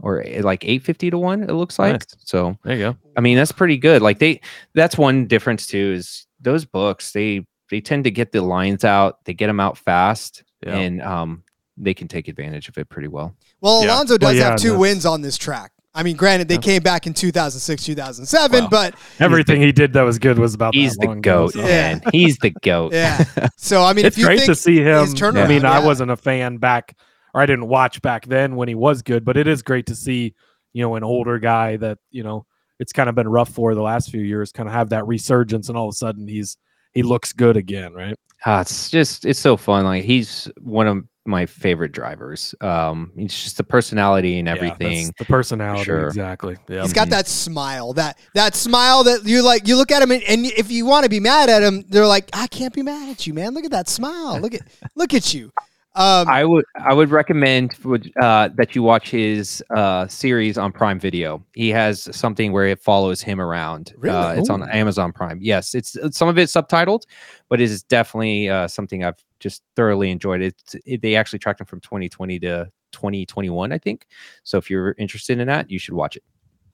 Or eh, like 850 to one, it looks like. Nice. So there you go. I mean, that's pretty good. Like they, that's one difference too. Is those books they they tend to get the lines out, they get them out fast, Yeah. and um, they can take advantage of it pretty well. Well, Yeah. Alonso Well, does yeah, have two wins on this track. I mean, granted, they Yeah. came back in 2006, 2007, Well, but Everything he did that was good was about He's that the long ago, goat, so- Yeah. man. He's the goat. yeah. So I mean, it's if you great think to see him. I turnaround, mean, I wasn't a fan back, or I didn't watch back then when he was good, but it is great to see, you know, an older guy that you know it's kind of been rough for the last few years, kind of have that resurgence, and all of a sudden he's he looks good again, right? Ah, it's just it's so fun. Like he's one of my favorite drivers. Um, it's just the personality and Yeah, everything. the personality, Sure. exactly. Yeah. He's got that smile, that that smile that you like. You look at him, and, and if you want to be mad at him, they're like, "I can't be mad at you, man. Look at that smile. Look at look at you." Um, I would I would recommend uh, that you watch his uh, series on Prime Video. He has something where it follows him around. Really? Uh, it's on Amazon Prime. Yes, it's it's- some of it's subtitled, but it is definitely uh, something I've just thoroughly enjoyed. It, it they actually tracked him from 2020 to 2021, I think. So if you're interested in that, you should watch it.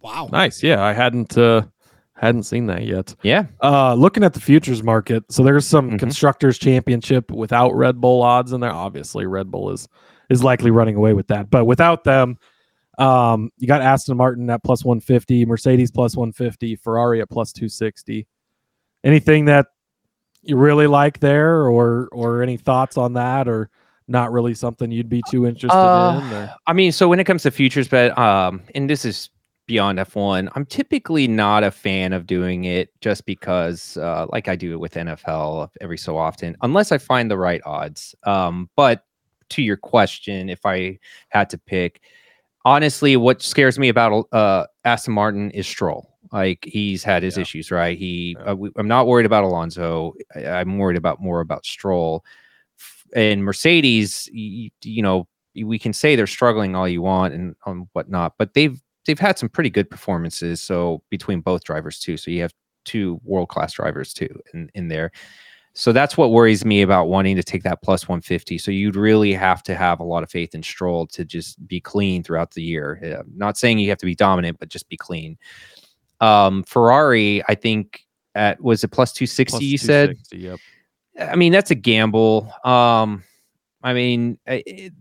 wow. nice. Yeah, I hadn't uh, hadn't seen that yet. Yeah, Uh, looking at the futures market, so there's some Mhm. constructors championship without Red Bull odds in there. Obviously, Red Bull is is likely running away with that, but without them, um, you got Aston Martin at plus 150, Mercedes plus 150, Ferrari at plus 260. Anything that you really like there, or or any thoughts on that, or not really something you'd be too interested Uh, in? Or? I mean, so when it comes to futures bet, um, and this is beyond F1, I'm typically not a fan of doing it just because, uh, like I do it with NFL every so often, unless I find the right odds. Um, but to your question, if I had to pick, honestly, what scares me about uh, Aston Martin is Stroll. Like he's had his Yeah. issues, right? He, Yeah. uh, we, I'm not worried about Alonso. I, I'm worried about more about Stroll and Mercedes. You, you know, we can say they're struggling all you want and um, whatnot, but they've they've had some pretty good performances. So between both drivers too, so you have two world class drivers too in in there. So that's what worries me about wanting to take that plus 150. So you'd really have to have a lot of faith in Stroll to just be clean throughout the year. Not saying you have to be dominant, but just be clean. Um, Ferrari, I think at was it plus 260 Plus you said? 260, Yep. I mean, that's a gamble. Um, I mean, it,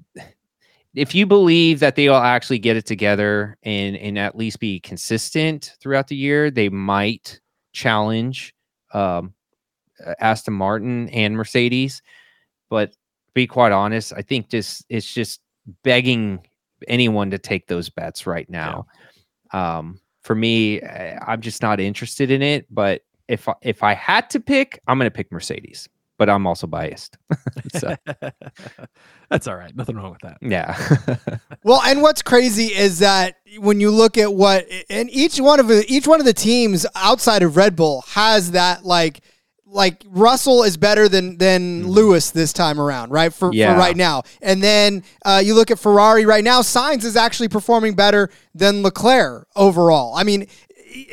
if you believe that they'll actually get it together and and at least be consistent throughout the year, they might challenge um, Aston Martin and Mercedes. But be quite honest, I think just it's just begging anyone to take those bets right now. Um, for me, I'm just not interested in it. But if I, if I had to pick, I'm going to pick Mercedes. But I'm also biased. so That's all right. Nothing wrong with that. yeah, Well, and what's crazy is that when you look at what and each one of the each one of the teams outside of Red Bull has that like like Russell is better than than Lewis this time around, right? For, Yeah. for right now. And then uh, you look at Ferrari right now, Sainz is actually performing better than Leclerc overall. I mean,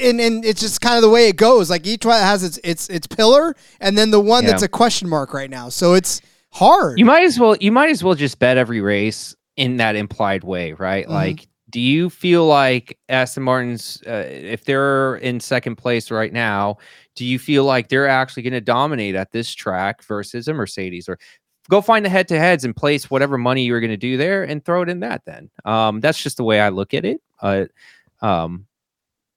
and, and it's just kind of the way it goes. Like each one has its its its pillar, and then the one Yeah. that's a question mark right now. So it's hard. you might as well you might as well just bet every race in that implied way, right? Mhm. Like, do you feel like Aston Martin's uh, if they're in second place right now? Do you feel like they're actually going to dominate at this track versus a Mercedes or? Go find the head to heads and place whatever money you're going to do there and throw it in that. Then um, that's just the way I look at it. Uh, um,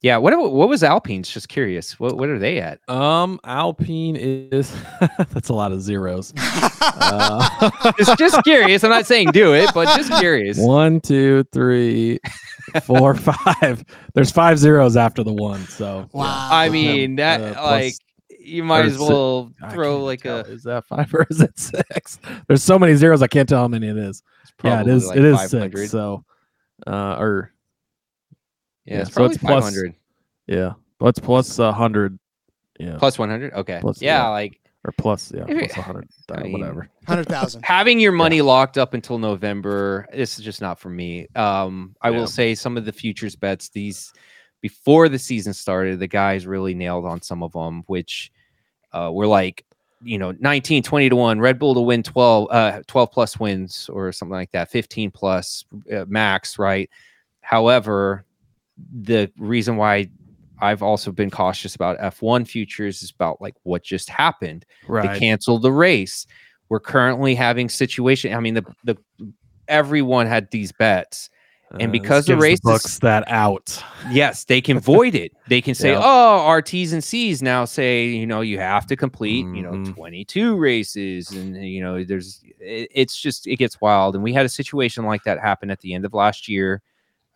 yeah. What what was Alpine's? Just curious. What what are they at? Um, Alpine is that's a lot of zeros. Uh, just just curious. I'm not saying do it, but just curious. one, two, three, four, five. There's five zeros after the one. So yeah. I mean that uh, plus- like you might as well I throw like tell. a is that five or is it six? There's so many zeros I can't tell how many it is. Yeah, it probably is. like it is six. So, uh, or yeah, yeah, it's so probably it's plus- 500 yeah, what's plus a hundred? Yeah, plus 100. Okay, Plus, yeah, yeah. like or plus yeah, If it- plus a hundred. uh, I mean, Whatever. hundred thousand. having your money locked up until November. This is just not for me. Um, I Yeah. will say some of the futures bets these before the season started, the guys really nailed on some of them, which uh, were like you know 19 20 to 1 red bull to win 12 uh 12 plus wins or something like that 15 plus uh, max right however the reason why i've also been cautious about f1 futures is about like what just happened Right. they canceled the race we're currently having situation i mean the the everyone had these bets and Uh, because this the race books that out. yes they can void it they can say Yeah. oh our t's and c's now say you know you have to complete you know Mhm. 22 races and you know there's it, it's just it gets wild and we had a situation like that happen at the end of last year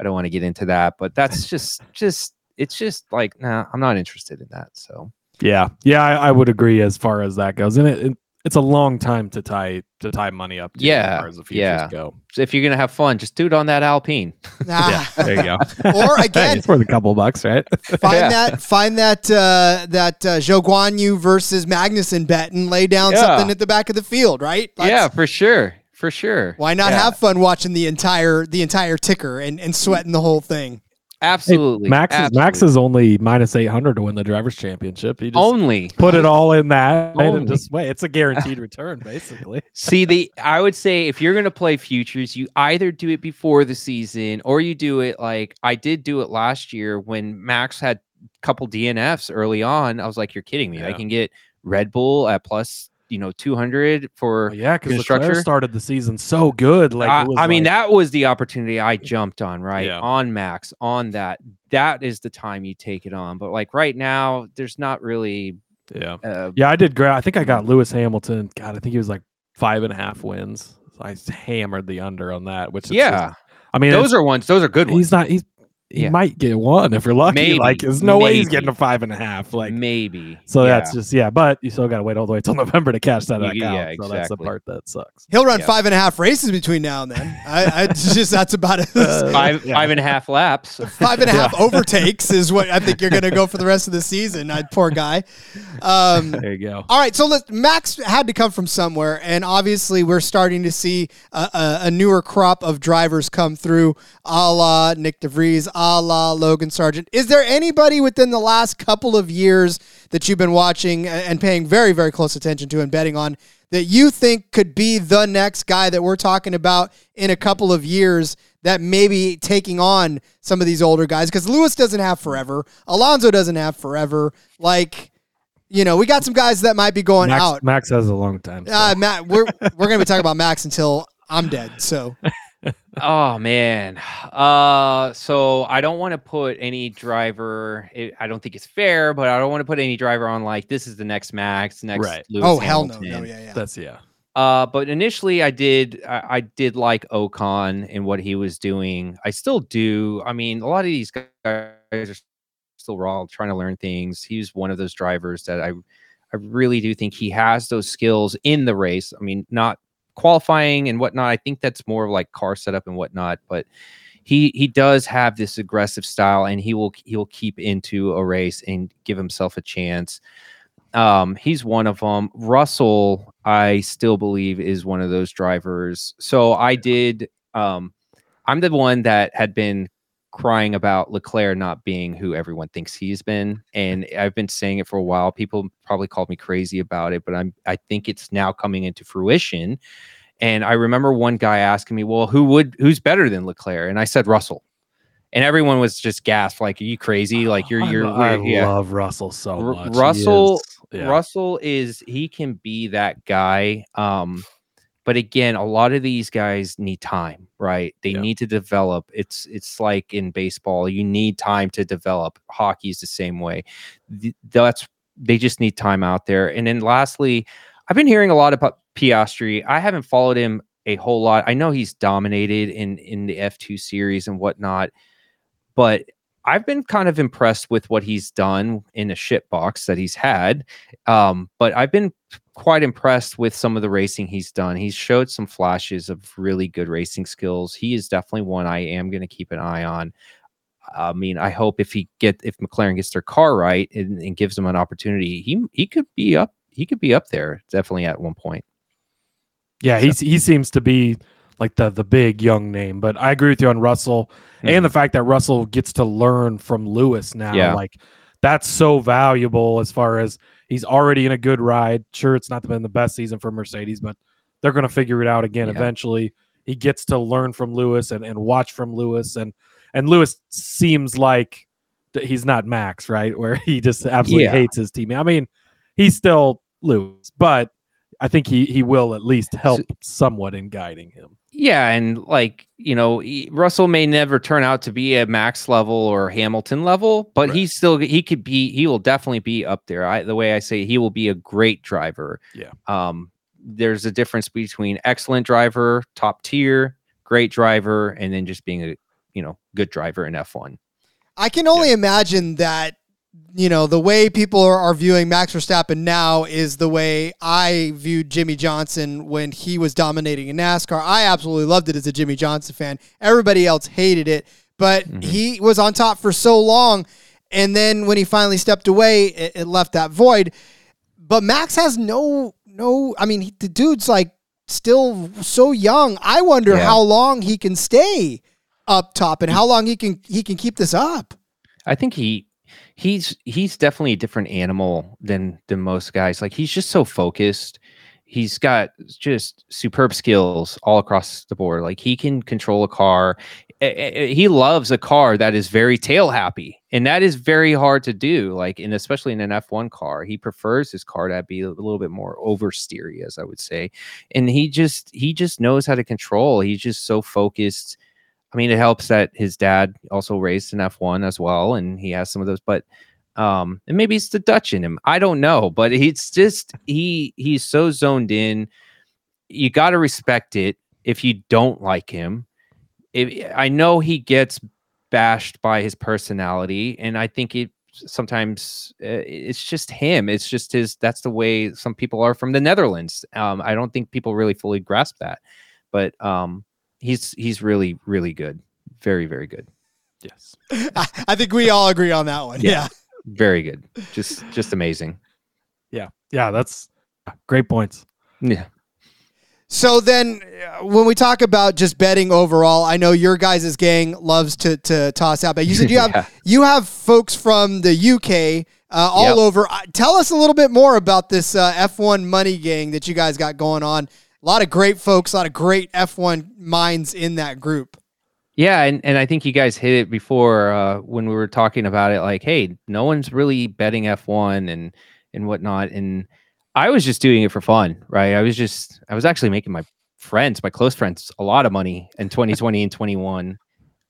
i don't want to get into that but that's just just it's just like nah i'm not interested in that so Yeah, yeah, I, I would agree as far as that goes, and it, it it's a long time to tie to tie money up. To Yeah, as far as the futures yeah. go. So if you're gonna have fun, just do it on that Alpine. Nah. There you go. Or Hey, again, it's worth a couple bucks, right? find Yeah. that find that uh, that uh, Zhou Guanyu versus Magnussen bet and lay down Yeah. something at the back of the field, right? yeah, for sure, for sure. Why not Yeah, have fun watching the entire the entire ticker and, and sweating the whole thing? absolutely? Max is Max is only minus eight hundred to win the drivers' championship. He just only. put it all in that and just wait. It's a guaranteed return, basically. See the I would say if you're gonna play futures, you either do it before the season or you do it like I did do it last year when Max had a couple DNFs early on. I was like, You're kidding me. I can get Red Bull at plus, you know, two hundred for Well, yeah, because? Leclerc started the season so good. Like I, it was I mean, that was the opportunity I jumped on, right? Yeah. On Max, on that. That is the time you take it on. But like right now, there's not really yeah, uh, yeah. I did great. I think I got Lewis Hamilton. God, I think he was like five and a half wins. So I hammered the under on that. Which is yeah. just- I mean, those are ones, those are good ones. he's not. He's he Yeah. might get one if you're lucky. Maybe, like, there's no way he's getting a five and a half. Like, maybe. so yeah. that's just yeah. But you still got to wait all the way till November to cash that You- back yeah, out. So that's the part that sucks. He'll run Yeah. five and a half races between now and then. I, I just that's about it. Uh, five Yeah. five and a half laps. five and a half overtakes is what I think you're going to go for the rest of the season. I, poor guy. Um, There you go. all right, so let Max had to come from somewhere, and obviously we're starting to see a, a, a newer crop of drivers come through, a la Nyck de Vries, a la Logan Sargeant. Is there anybody within the last couple of years that you've been watching and paying very, very close attention to and betting on that you think could be the next guy that we're talking about in a couple of years that maybe taking on some of these older guys? Because Lewis doesn't have forever, Alonso doesn't have forever. Like, you know, we got some guys that might be going Max, out. Max has a long time. Uh. Matt, we're we're gonna be talking about Max until I'm dead. So Oh man. Uh so I don't want to put any driver it, I don't think it's fair, but I don't want to put any driver on like this is the next Max, next Right. Lewis oh hell no, Hamilton. no, yeah, yeah. That's yeah. Uh, but initially, I did. I, I did like Ocon and what he was doing. I still do. I mean, a lot of these guys are still raw, trying to learn things. He's one of those drivers that I, I really do think he has those skills in the race. I mean, not qualifying and whatnot. I think that's more of like car setup and whatnot. But he he does have this aggressive style, and he will he will keep into a race and give himself a chance. Um, he's one of them. Russell, I still believe is one of those drivers. So I did. Um, I'm the one that had been crying about Leclerc not being who everyone thinks he's been, and I've been saying it for a while. People probably called me crazy about it, but I'm. I think it's now coming into fruition. And I remember one guy asking me, "Well, who would who's better than Leclerc?" And I said Russell. And everyone was just gasped, like, "Are you crazy? Like you're you're, lo- I yeah." love Russell so much. Russell- is- yeah. Russell is he can be that guy. Um, but again, a lot of these guys need time, right? They Yeah. need to develop. It's it's like in baseball, you need time to develop. Hockey is the same way. Th- That's they just need time out there. And then lastly, I've been hearing a lot about Piastri. I haven't followed him a whole lot. I know he's dominated in in the F2 series and whatnot, but I've been kind of impressed with what he's done in a shit box that he's had. Um, but I've been quite impressed with some of the racing he's done. He's showed some flashes of really good racing skills. He is definitely one I am going to keep an eye on. I mean, I hope if he get if McLaren gets their car right and, and gives him an opportunity, he he could be up. He could be up there definitely at one point. Yeah, he's he seems to be like the the big young name. But I agree with you on Russell and mm-hmm. the fact that Russell gets to learn from Lewis now. Yeah. Like that's so valuable as far as he's already in a good ride. Sure, it's not been the best season for Mercedes, but they're going to figure it out again Yeah. eventually. He gets to learn from Lewis and, and watch from Lewis and and Lewis seems like he's not Max, right? Where he just absolutely Yeah. hates his team. I mean, he's still Lewis, but I think he he will at least help somewhat in guiding him. Yeah, and like you know, he- Russell may never turn out to be a Max level or Hamilton level, but Right. he's still he could be he will definitely be up there. I the way I say he will be a great driver. Yeah. Um, there's a difference between excellent driver, top tier, great driver, and then just being a you know good driver in F1. I can only imagine that you know, the way people are, are viewing Max Verstappen now is the way I viewed Jimmie Johnson when he was dominating in NASCAR. I absolutely loved it as a Jimmie Johnson fan. Everybody else hated it, but mm-hmm. he was on top for so long. And then when he finally stepped away, it, it left that void. But Max has no, no, I mean, he- the dude's like still so young. I wonder Yeah. how long he can stay up top and how long he can he can keep this up. I think he he's he's definitely a different animal than than most guys. Like he's just so focused. He's got just superb skills all across the board. Like he can control a car. He loves a car that is very tail happy, and that is very hard to do. Like, and especially in an F1 car, he prefers his car to be a little bit more oversteery, as I would say. And he just he just knows how to control. He's just so focused. I mean, it helps that his dad also raced in F1 as well, and he has some of those. But um, and maybe it's the Dutch in him. I don't know, but he's just he he's so zoned in. You got to respect it if you don't like him. If, I know he gets bashed by his personality, and I think it sometimes uh, it's just him. It's just his. That's the way some people are from the Netherlands. Um, I don't think people really fully grasp that, but um, he's he's really really good, very very good, Yes. I, I think we all agree on that one. Yeah. yeah. very good, just just amazing. Yeah. Yeah. That's great points. Yeah. So then, uh, when we talk about just betting overall, I know your guys' gang loves to to toss out bet. You said you have Yeah. you have folks from the UK uh, all Yep. over. Uh, tell us a little bit more about this uh, F1 money gang that you guys got going on. A lot of great folks, a lot of great F1 minds in that group. Yeah, and, and I think you guys hit it before uh, when we were talking about it. Like, hey, no one's really betting F one and and whatnot. And I was just doing it for fun, right? I was just I was actually making my friends, my close friends, a lot of money in 2020 and 21.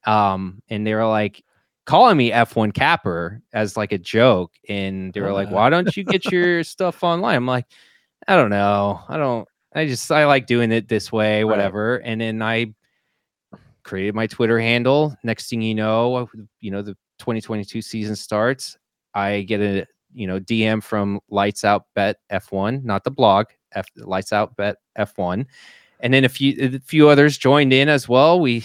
Um, and they were like calling me F1 capper as like a joke, and they were like. "Why don't you get your stuff online?" I'm like, I don't know, I don't. I just I like doing it this way, Right. whatever. And then I created my Twitter handle. Next thing you know, you know, the 2022 season starts. I get a you know DM from Lights Out Bet F1, not the blog, F Lights Out Bet F1, and then a few a few others joined in as well. We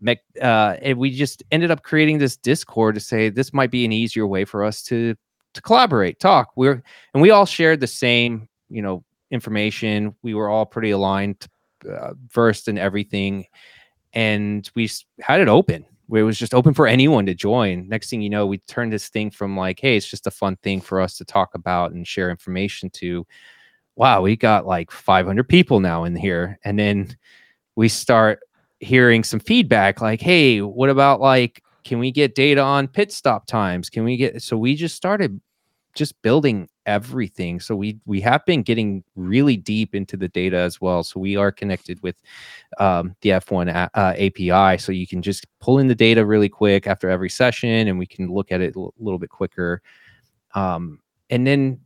met, uh, and we just ended up creating this Discord to say this might be an easier way for us to to collaborate, talk. We're and we all shared the same you know information. We were all pretty aligned, uh, versed in everything and we had it open. It was just open for anyone to join. Next thing you know we turned this thing from like hey it's just a fun thing for us to talk about and share information to. Wow we got like 500 people now in here. And then we start hearing some feedback like hey what about like can we get data on pit stop times? Can we get so we just started just building everything so we we have been getting really deep into the data as well so we are connected with um, the F1 a- uh, API, so you can just pull in the data really quick after every session, and we can look at it a l- little bit quicker. Um, and then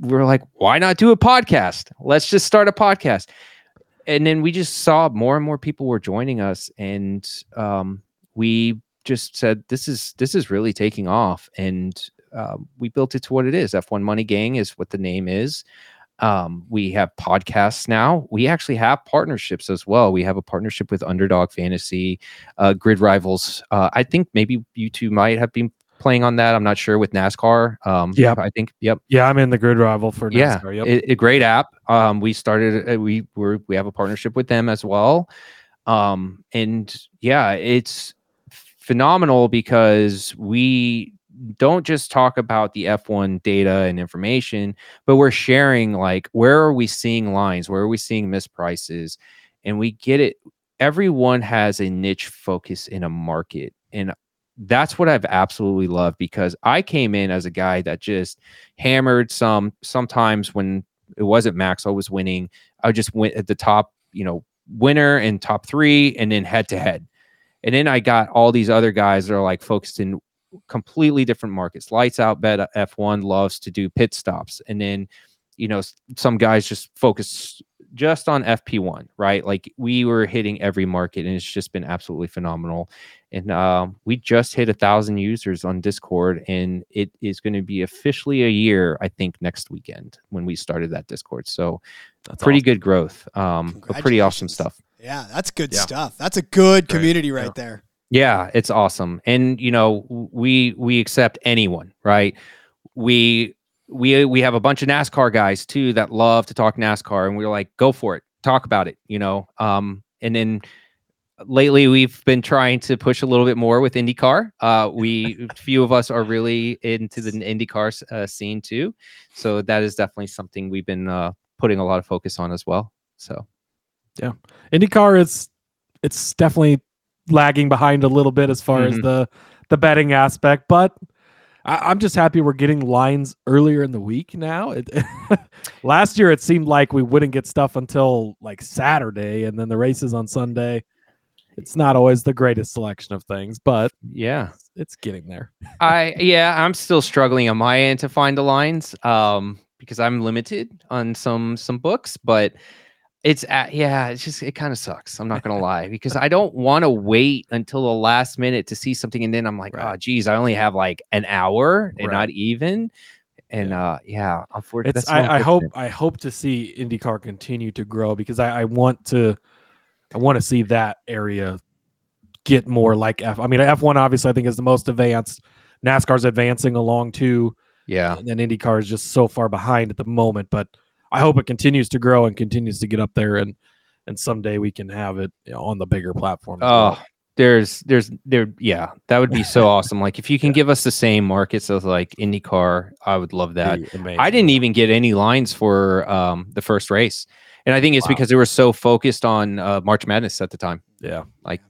we're like, why not do a podcast? Let's just start a podcast. And then we just saw more and more people were joining us, and um, we just said, this is this is really taking off, and um, we built it to what it is. F1 Money Gang is what the name is. Um, we have podcasts now. We actually have partnerships as well. We have a partnership with Underdog Fantasy, uh, Grid Rivals. Uh, I think maybe you two might have been playing on that. I'm not sure with NASCAR. Um, Yep. I think. Yep. Yeah, I'm in the grid rival for Yeah, NASCAR. Yep. a, a great app. Um, we started. Uh, we were we have a partnership with them as well. Um, and yeah, it's phenomenal because we don't just talk about the F1 data and information, but we're sharing like where are we seeing lines, where are we seeing misprices, and we get it. Everyone has a niche focus in a market, and that's what I've absolutely loved because I came in as a guy that just hammered some. Sometimes when it wasn't Max, I was winning. I just went at the top, you know, winner and top three, and then head to head. And then I got all these other guys that are like focused in completely different markets. Lights out bet F1 loves to do pit stops. And then, you know, some guys just focus just on FP1, right? Like we were hitting every market, and it's just been absolutely phenomenal. And um, we just hit a thousand users on Discord, and it is going to be officially a year, I think, next weekend when we started that Discord. So That's pretty awesome. good growth. Um, but pretty awesome stuff. Yeah, that's good Yeah. stuff. That's a good Great. community right Yeah. there. Yeah, it's awesome. And you know, we we accept anyone, right? We we we have a bunch of NASCAR guys too that love to talk NASCAR and we're like, go for it. Talk about it, you know. Um and then lately we've been trying to push a little bit more with IndyCar. Uh we a few of us are really into the IndyCar uh, scene too. So that is definitely something we've been uh putting a lot of focus on as well. So yeah. IndyCar is it's definitely lagging behind a little bit as far as Mhm. the the betting aspect, but I, I'm just happy we're getting lines earlier in the week now. It, last year it seemed like we wouldn't get stuff until like Saturday, and then the races on Sunday. It's not always the greatest selection of things, but yeah. it's, it's getting there. I yeah, I'm still struggling on my end to find the lines um because I'm limited on some some books, but it's at, yeah, it's just it kind of sucks. I'm not gonna lie because I don't want to wait until the last minute to see something, and then I'm like, Right. oh, geez, I only have like an hour and Right. not even. And uh, yeah, unfortunately, It's I, I hope I hope to see IndyCar continue to grow because I, I want to I want to see that area get more like F. I mean F1 obviously I think is the most advanced. NASCAR's advancing along too, yeah, and then IndyCar is just so far behind at the moment. But I hope it continues to grow and continues to get up there, and and someday we can have it you know, on the bigger platform. well. Oh, there's there's there yeah, that would be so awesome. Like if you can give us the same markets as like IndyCar, I would love that. I didn't even get any lines for um, the first race, and I think it's Wow. because they were so focused on uh, March Madness at the time. Yeah. Like,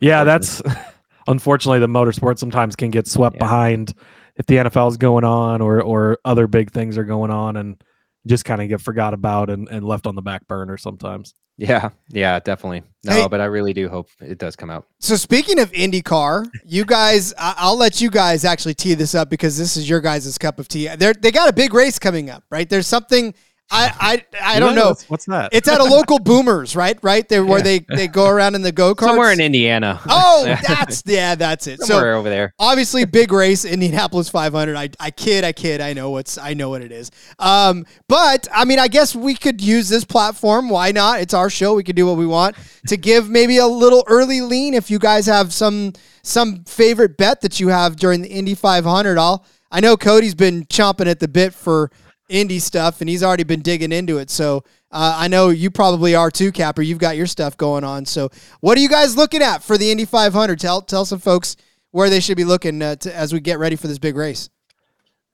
yeah, that's unfortunately the motorsport sometimes can get swept Yeah. behind if the NFL is going on or or other big things are going on and just kind of get forgot about and, and left on the back burner sometimes. Yeah, yeah, definitely. No, Hey- but I really do hope it does come out. So speaking of IndyCar, you guys, I- I'll let you guys actually tee this up because this is your guys' cup of tea. They're, they got a big race coming up, right? There's something I I, I don't know. What's, what's that? It's at a local Boomers, right? Right there where they they go around in the go karts. Somewhere in Indiana. Oh, that's yeah, that's it. somewhere So over there. obviously big race Indianapolis 500. I, I kid, I kid. I know what's I know what it is. Um, but I mean, I guess we could use this platform. Why not? It's our show. We could do what we want to give maybe a little early lean. If you guys have some some favorite bet that you have during the Indy 500, I'll. I know Cody's been chomping at the bit for Indy stuff, and he's already been digging into it. So uh, I know you probably are too, Capper. You've got your stuff going on. So what are you guys looking at for the Indy 500? Tell tell some folks where they should be looking uh, to, as we get ready for this big race.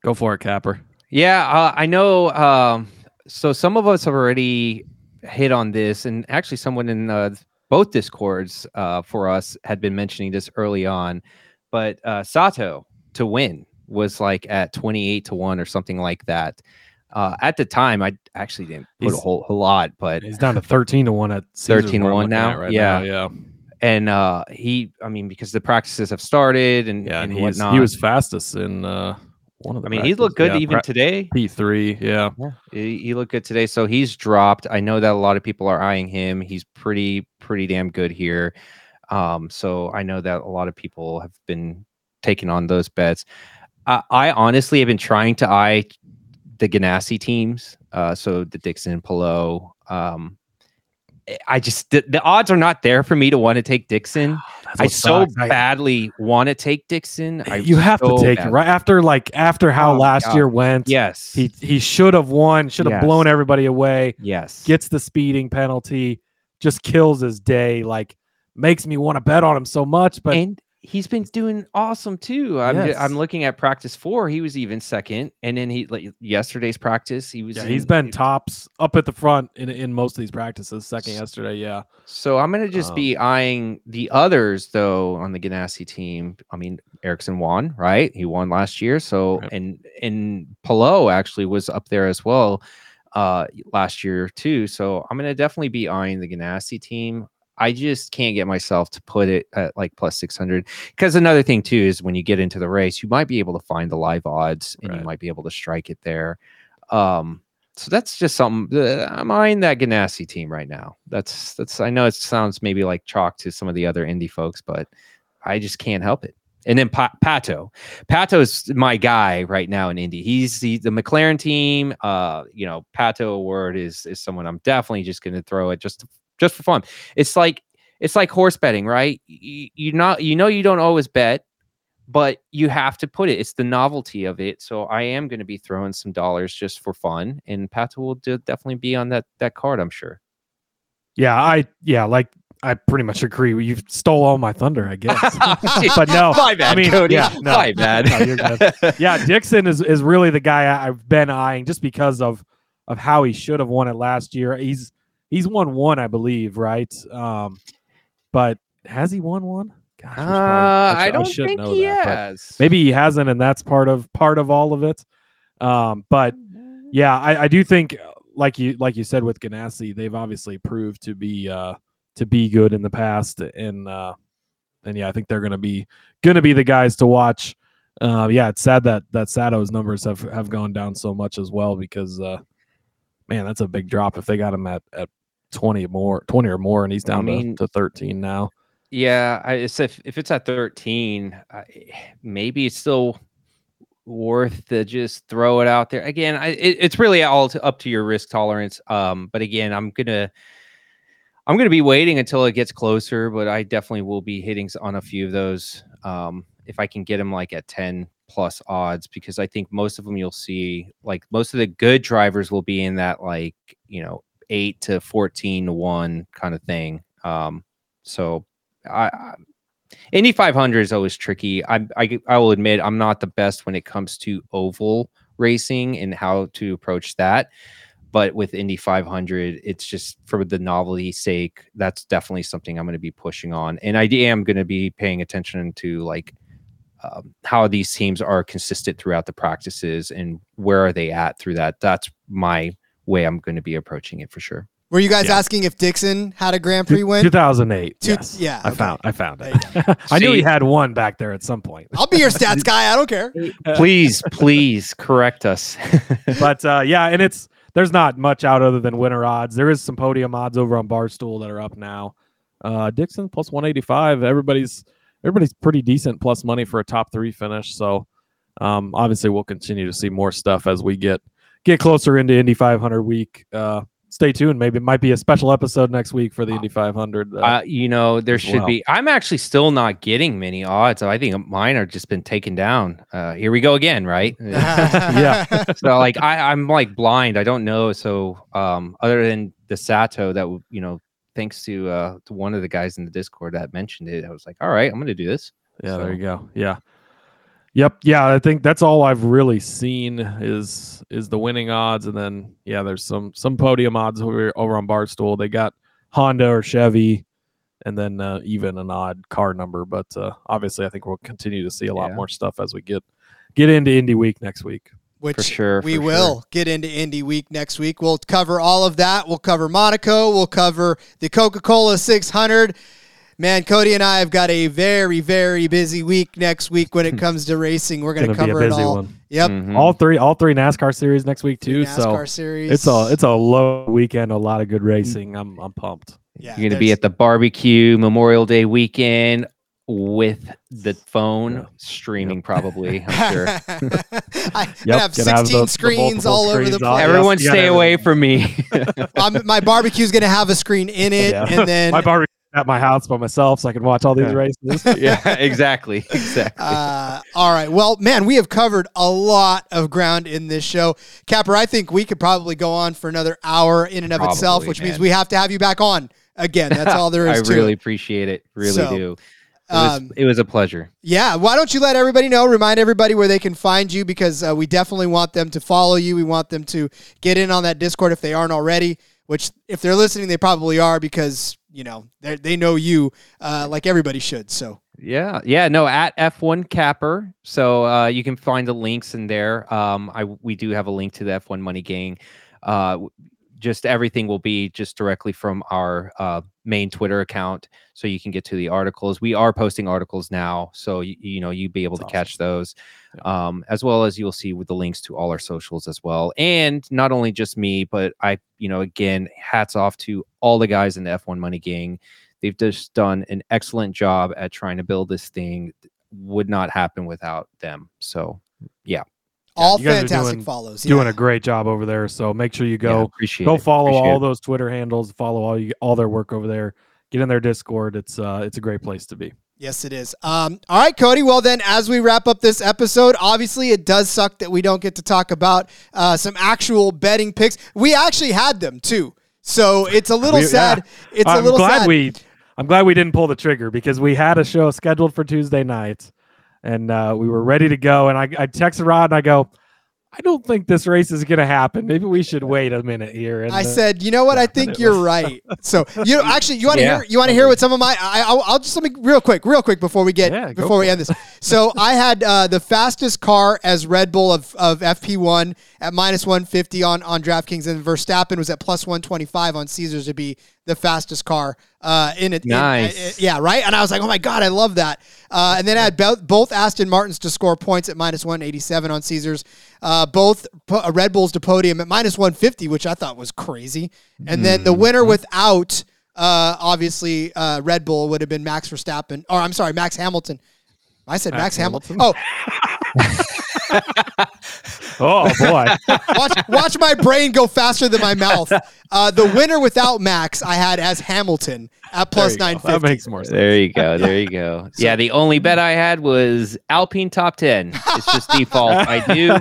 Go for it, Capper. Yeah, uh, I know. Um, so some of us have already hit on this, and actually, someone in uh, both discords uh, for us had been mentioning this early on. But uh, Sato to win was like at twenty-eight to one or something like that. Uh, at the time, I actually didn't put a whole, whole lot, but He's down to 13 to 1 at Caesars 13 to 1 now? Right Yeah. now. Yeah. and uh, he, I mean, because the practices have started and, Yeah. and And he was, whatnot. he was fastest in uh, one of the I mean, he looked good practices. even Yeah, today. pra- P3. Yeah. He, he looked good today. So he's dropped. I know that a lot of people are eyeing him. He's pretty, pretty damn good here. Um, so I know that a lot of people have been taking on those bets. I, I honestly have been trying to eye the Ganassi teams. Uh, so the Dixon, Palou. Um, I- I just the, the odds are not there for me to want to take Dixon. I so sucks. Badly want to take Dixon. I you have so to take it right after like after how Oh last God. year went. Yes. He he should have won, should have Yes. blown everybody away, yes. gets the speeding penalty, just kills his day, like makes me want to bet on him so much. But and he's been doing awesome too. I'm Yes. I'm looking at practice four. He was even second, and then he like yesterday's practice he was. yeah, he's in- been tops up at the front in in most of these practices. Second yesterday, yeah. So I'm gonna just Um, be eyeing the others though on the Ganassi team. I mean, Ericsson won, right? He won last year. So Right. and and Palou actually was up there as well uh last year too. So I'm gonna definitely be eyeing the Ganassi team. I just can't get myself to put it at like plus 600 because another thing too is when you get into the race, you might be able to find the live odds and you might be able to strike it there. Um, so that's just something. Uh, I'm eyeing that Ganassi team right now. That's that's. I know it sounds maybe like chalk to some of the other indie folks, but I just can't help it. And then pa- Pato, Pato is my guy right now in Indy. He's the, the McLaren team. Uh, you know, Pato O'Ward is is someone I'm definitely just going to throw it just just for fun. It's like it's like horse betting, right? You, you not you know you don't always bet, but you have to put it. It's the novelty of it. So I am going to be throwing some dollars just for fun, and Pato will do, definitely be on that that card. I'm sure. Yeah, I yeah, like I pretty much agree. You stole all my thunder, I guess. but no, my bad, I mean, Cody. yeah, no, my bad. no, yeah, Dixon is is really the guy I, I've been eyeing just because of of how he should have won it last year. He's he's won one, I believe, right? Um, but has he won one? Gosh, Uh, I should- don't should think he that, has. maybe he hasn't, and that's part of part of all of it. Um, but yeah, I, I do think, like you like you said with Ganassi, they've obviously proved to be uh, to be good in the past, and uh, and yeah, I think they're gonna be gonna be the guys to watch. Uh, yeah, it's sad that that Sato's numbers have have gone down so much as well because uh, man, that's a big drop if they got him at at twenty more, twenty or more, and he's I down mean- to, to thirteen now. Yeah, I, it's if if it's at thirteen, I, maybe it's still worth to just throw it out there again. I, it, it's really all to, up to your risk tolerance. Um, but again, I'm gonna I'm gonna be waiting until it gets closer. But I definitely will be hitting on a few of those. Um, if I can get them like at ten plus odds, because I think most of them you'll see like most of the good drivers will be in that like you know eight to fourteen to one kind of thing. Um, so I, I Indy 500 is always tricky. I, I I will admit I'm not the best when it comes to oval racing and how to approach that. But with Indy 500, it's just for the novelty sake. That's definitely something I'm going to be pushing on, and I am going to be paying attention to like um, how these teams are consistent throughout the practices and where are they at through that. That's my way I'm going to be approaching it for sure. Were you guys Yeah. asking if Dixon had a Grand Prix win? 2008. Two- yes. yeah, I okay. found I found it. I knew he had one back there at some point. I'll be your stats guy. I don't care. Please, please correct us. but uh, yeah, and it's there's not much out other than winner odds. There is some podium odds over on Barstool that are up now. Uh, Dixon plus 185. Everybody's everybody's pretty decent plus money for a top three finish. So um, obviously we'll continue to see more stuff as we get get closer into Indy 500 week. Uh, stay tuned. Maybe it might be a special episode next week for the Indy 500. Uh, Uh, you know, there should well. be. I'm actually still not getting many odds. I think mine are just been taken down. Uh, here we go again, right? Yeah. so like I, I'm like blind. I don't know. So um, other than the Sato that you know, thanks to uh to one of the guys in the Discord that mentioned it, I was like, all right, I'm gonna do this. Yeah, there you go. Yeah. Yep. Yeah, I think that's all I've really seen is is the winning odds, and then yeah, there's some some podium odds over over on Barstool. They got Honda or Chevy, and then uh, even an odd car number. But uh, obviously, I think we'll continue to see a lot Yeah. more stuff as we get get into Indy Week next week. Which For sure, we for will get into Indy Week next week. We'll cover all of that. We'll cover Monaco. We'll cover the Coca Cola 600. Man, Cody and I have got a very, very busy week next week when it comes to racing. We're going to Gonna be a cover it all. one. Yep. Mhm. All three all three NASCAR series next week too. NASCAR so series. it's a it's a low weekend, a lot of good racing. I'm I'm pumped. Yeah, You're gonna be at the barbecue Memorial Day weekend with the phone Yeah. streaming, probably. I'm sure. I Yep, have 16 the- the screens multiple all over the screens on. place. Everyone you stay away from me. Um, my barbecue's going to have a screen in it, Yeah. and then my barbecue at my house by myself, so I can watch all these Yeah. races. yeah, exactly. Exactly. Uh, all right. Well, man, we have covered a lot of ground in this show. Capper, I think we could probably go on for another hour in and of itself, Probably, which means we have to have you back on again. That's all there is I to really it. appreciate it. Really So, do. It was, um, it was a pleasure. Yeah. Why don't you let everybody know? Remind everybody where they can find you because uh, we definitely want them to follow you. We want them to get in on that Discord if they aren't already. Which, if they're listening, they probably are because you know they they know you uh, like everybody should. So Yeah, yeah, no, at F1 Capper. So uh, you can find the links in there. Um, I we do have a link to the F1 Money Gang. Uh, just everything will be just directly from our uh, main Twitter account, so you can get to the articles. We are posting articles now, so you, you know you'll be able That's to catch those, um, as well as you'll see with the links to all our socials as well. And not only just me, but I, you know, again, hats off to all the guys in the F1 Money Gang. They've just done an excellent job at trying to build this thing. Would not happen without them. So All you guys are fantastic doing- follows. Doing a great job over there. So make sure you yeah, go appreciate go follow appreciate all it. those Twitter handles, follow all you all their work over there. Get in their Discord. It's uh it's a great place to be. Yes, it is. Um, all right, Cody. Well, then, as we wrap up this episode, obviously it does suck that we don't get to talk about uh, some actual betting picks. We actually had them too, so it's a little We- sad. It's a I'm little glad sad. we I'm glad we didn't pull the trigger because we had a show scheduled for Tuesday night and uh, we were ready to go. And I, I texted Rod and I go, I don't think this race is gonna happen. Maybe we should wait a minute here. And I uh, said, you know what? I think you're was- right. So you know, actually, you want to Yeah, hear? You want to hear what some of my? I, I'll, I'll just let me real quick, real quick before we get Yeah, before we for end this. So I had uh, the fastest car as Red Bull of, of FP1 at minus 150 on on DraftKings, and Verstappen was at plus 125 on Caesars to be the fastest car uh, in it. in- Nice. uh, yeah, right. And I was like, oh my god, I love that. Uh, and then I had both, both Aston Martins to score points at minus 187 on Caesars. Uh, both po- uh, Red Bulls to podium at minus 150, which I thought was crazy. And then the winner without, uh, obviously, uh, Red Bull would have been Max Verstappen, or I'm sorry, Max Hamilton. I said Max, Max Hamilton. Hamilton? Oh, Oh boy. watch, watch my brain go faster than my mouth. Uh, the winner without Max, I had as Hamilton at plus There 950. That makes more sense. There you go. There you go. yeah, the only bet I had was Alpine top 10. It's just default. I do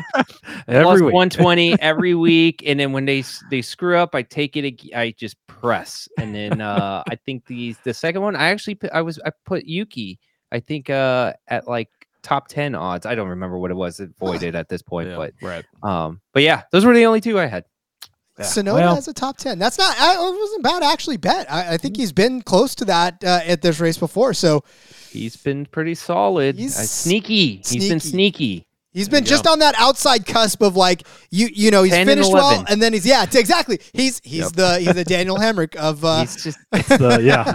Every plus 120 every week. And then when they they screw up, I take it, I just press. And then uh, I think the the second one, I actually I was, I put Yuki, I think uh, at like top 10 odds. I don't remember what it was. It voided at this point, Yeah, but right. um, but yeah, those were the only two I had. Yeah. Tsunoda Well- has a top 10. That's not, I, it wasn't bad actually bet. I, I think he's been close to that uh, at this race before. So He's been pretty solid. He's uh, sneaky. He's been sneaky. Sneaky. he's been just go. on that outside cusp of like, you you know, he's 10 and finished well. And then he's, yeah, exactly. He's he's Yep. the he's the Daniel Hemric of, uh, He's just The- yeah.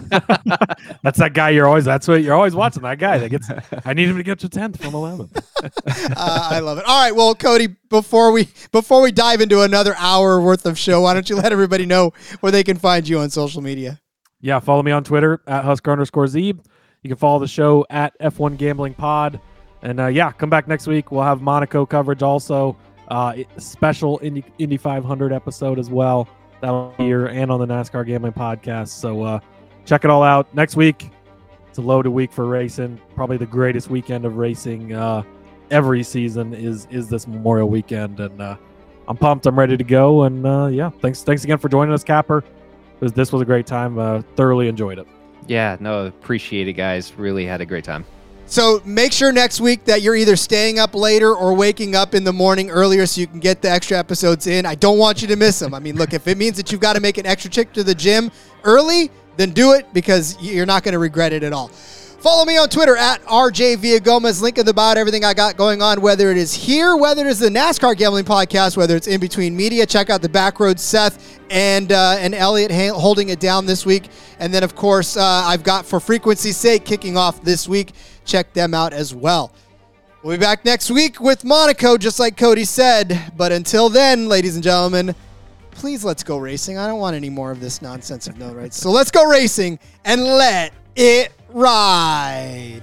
that's that guy you're always that's what you're always watching. That guy that gets I need him to get to tenth from eleventh. uh, I love it. All right, well, Cody, before we before we dive into another hour worth of show, why don't you let everybody know where they can find you on social media? Yeah, follow me on Twitter at Husker underscore Zeeb. You can follow the show at F1 Gambling Pod. And uh, yeah, come back next week. We'll have Monaco coverage also. Uh, special Indy, Indy 500 episode as well. That'll be here and on the NASCAR Gambling Podcast. So uh, check it all out. Next week, it's a loaded week for racing. Probably the greatest weekend of racing uh, every season is is this Memorial Weekend. And uh, I'm pumped. I'm ready to go. And uh, yeah, thanks thanks again for joining us, Capper. This, was a great time. Thoroughly enjoyed it. yeah, no, appreciate it, guys. Really had a great time. So make sure next week that you're either staying up later or waking up in the morning earlier so you can get the extra episodes in. I don't want you to miss them. I mean, look, if it means that you've got to make an extra trip to the gym early, then do it because you're not going to regret it at all. Follow me on Twitter at RJ. Link in the bio, everything I got going on, whether it is here, whether it is the NASCAR Gambling Podcast, whether it's in between media. Check out the back road, Seth and uh, and Elliot ha- holding it down this week. And then, of course, uh, I've got for frequency's sake kicking off this week. Check them out as well. We'll be back next week with Monaco, just like Cody said. But until then, ladies and gentlemen, please let's go racing. I don't want any more of this nonsense of no rights. So let's go racing and let it ride.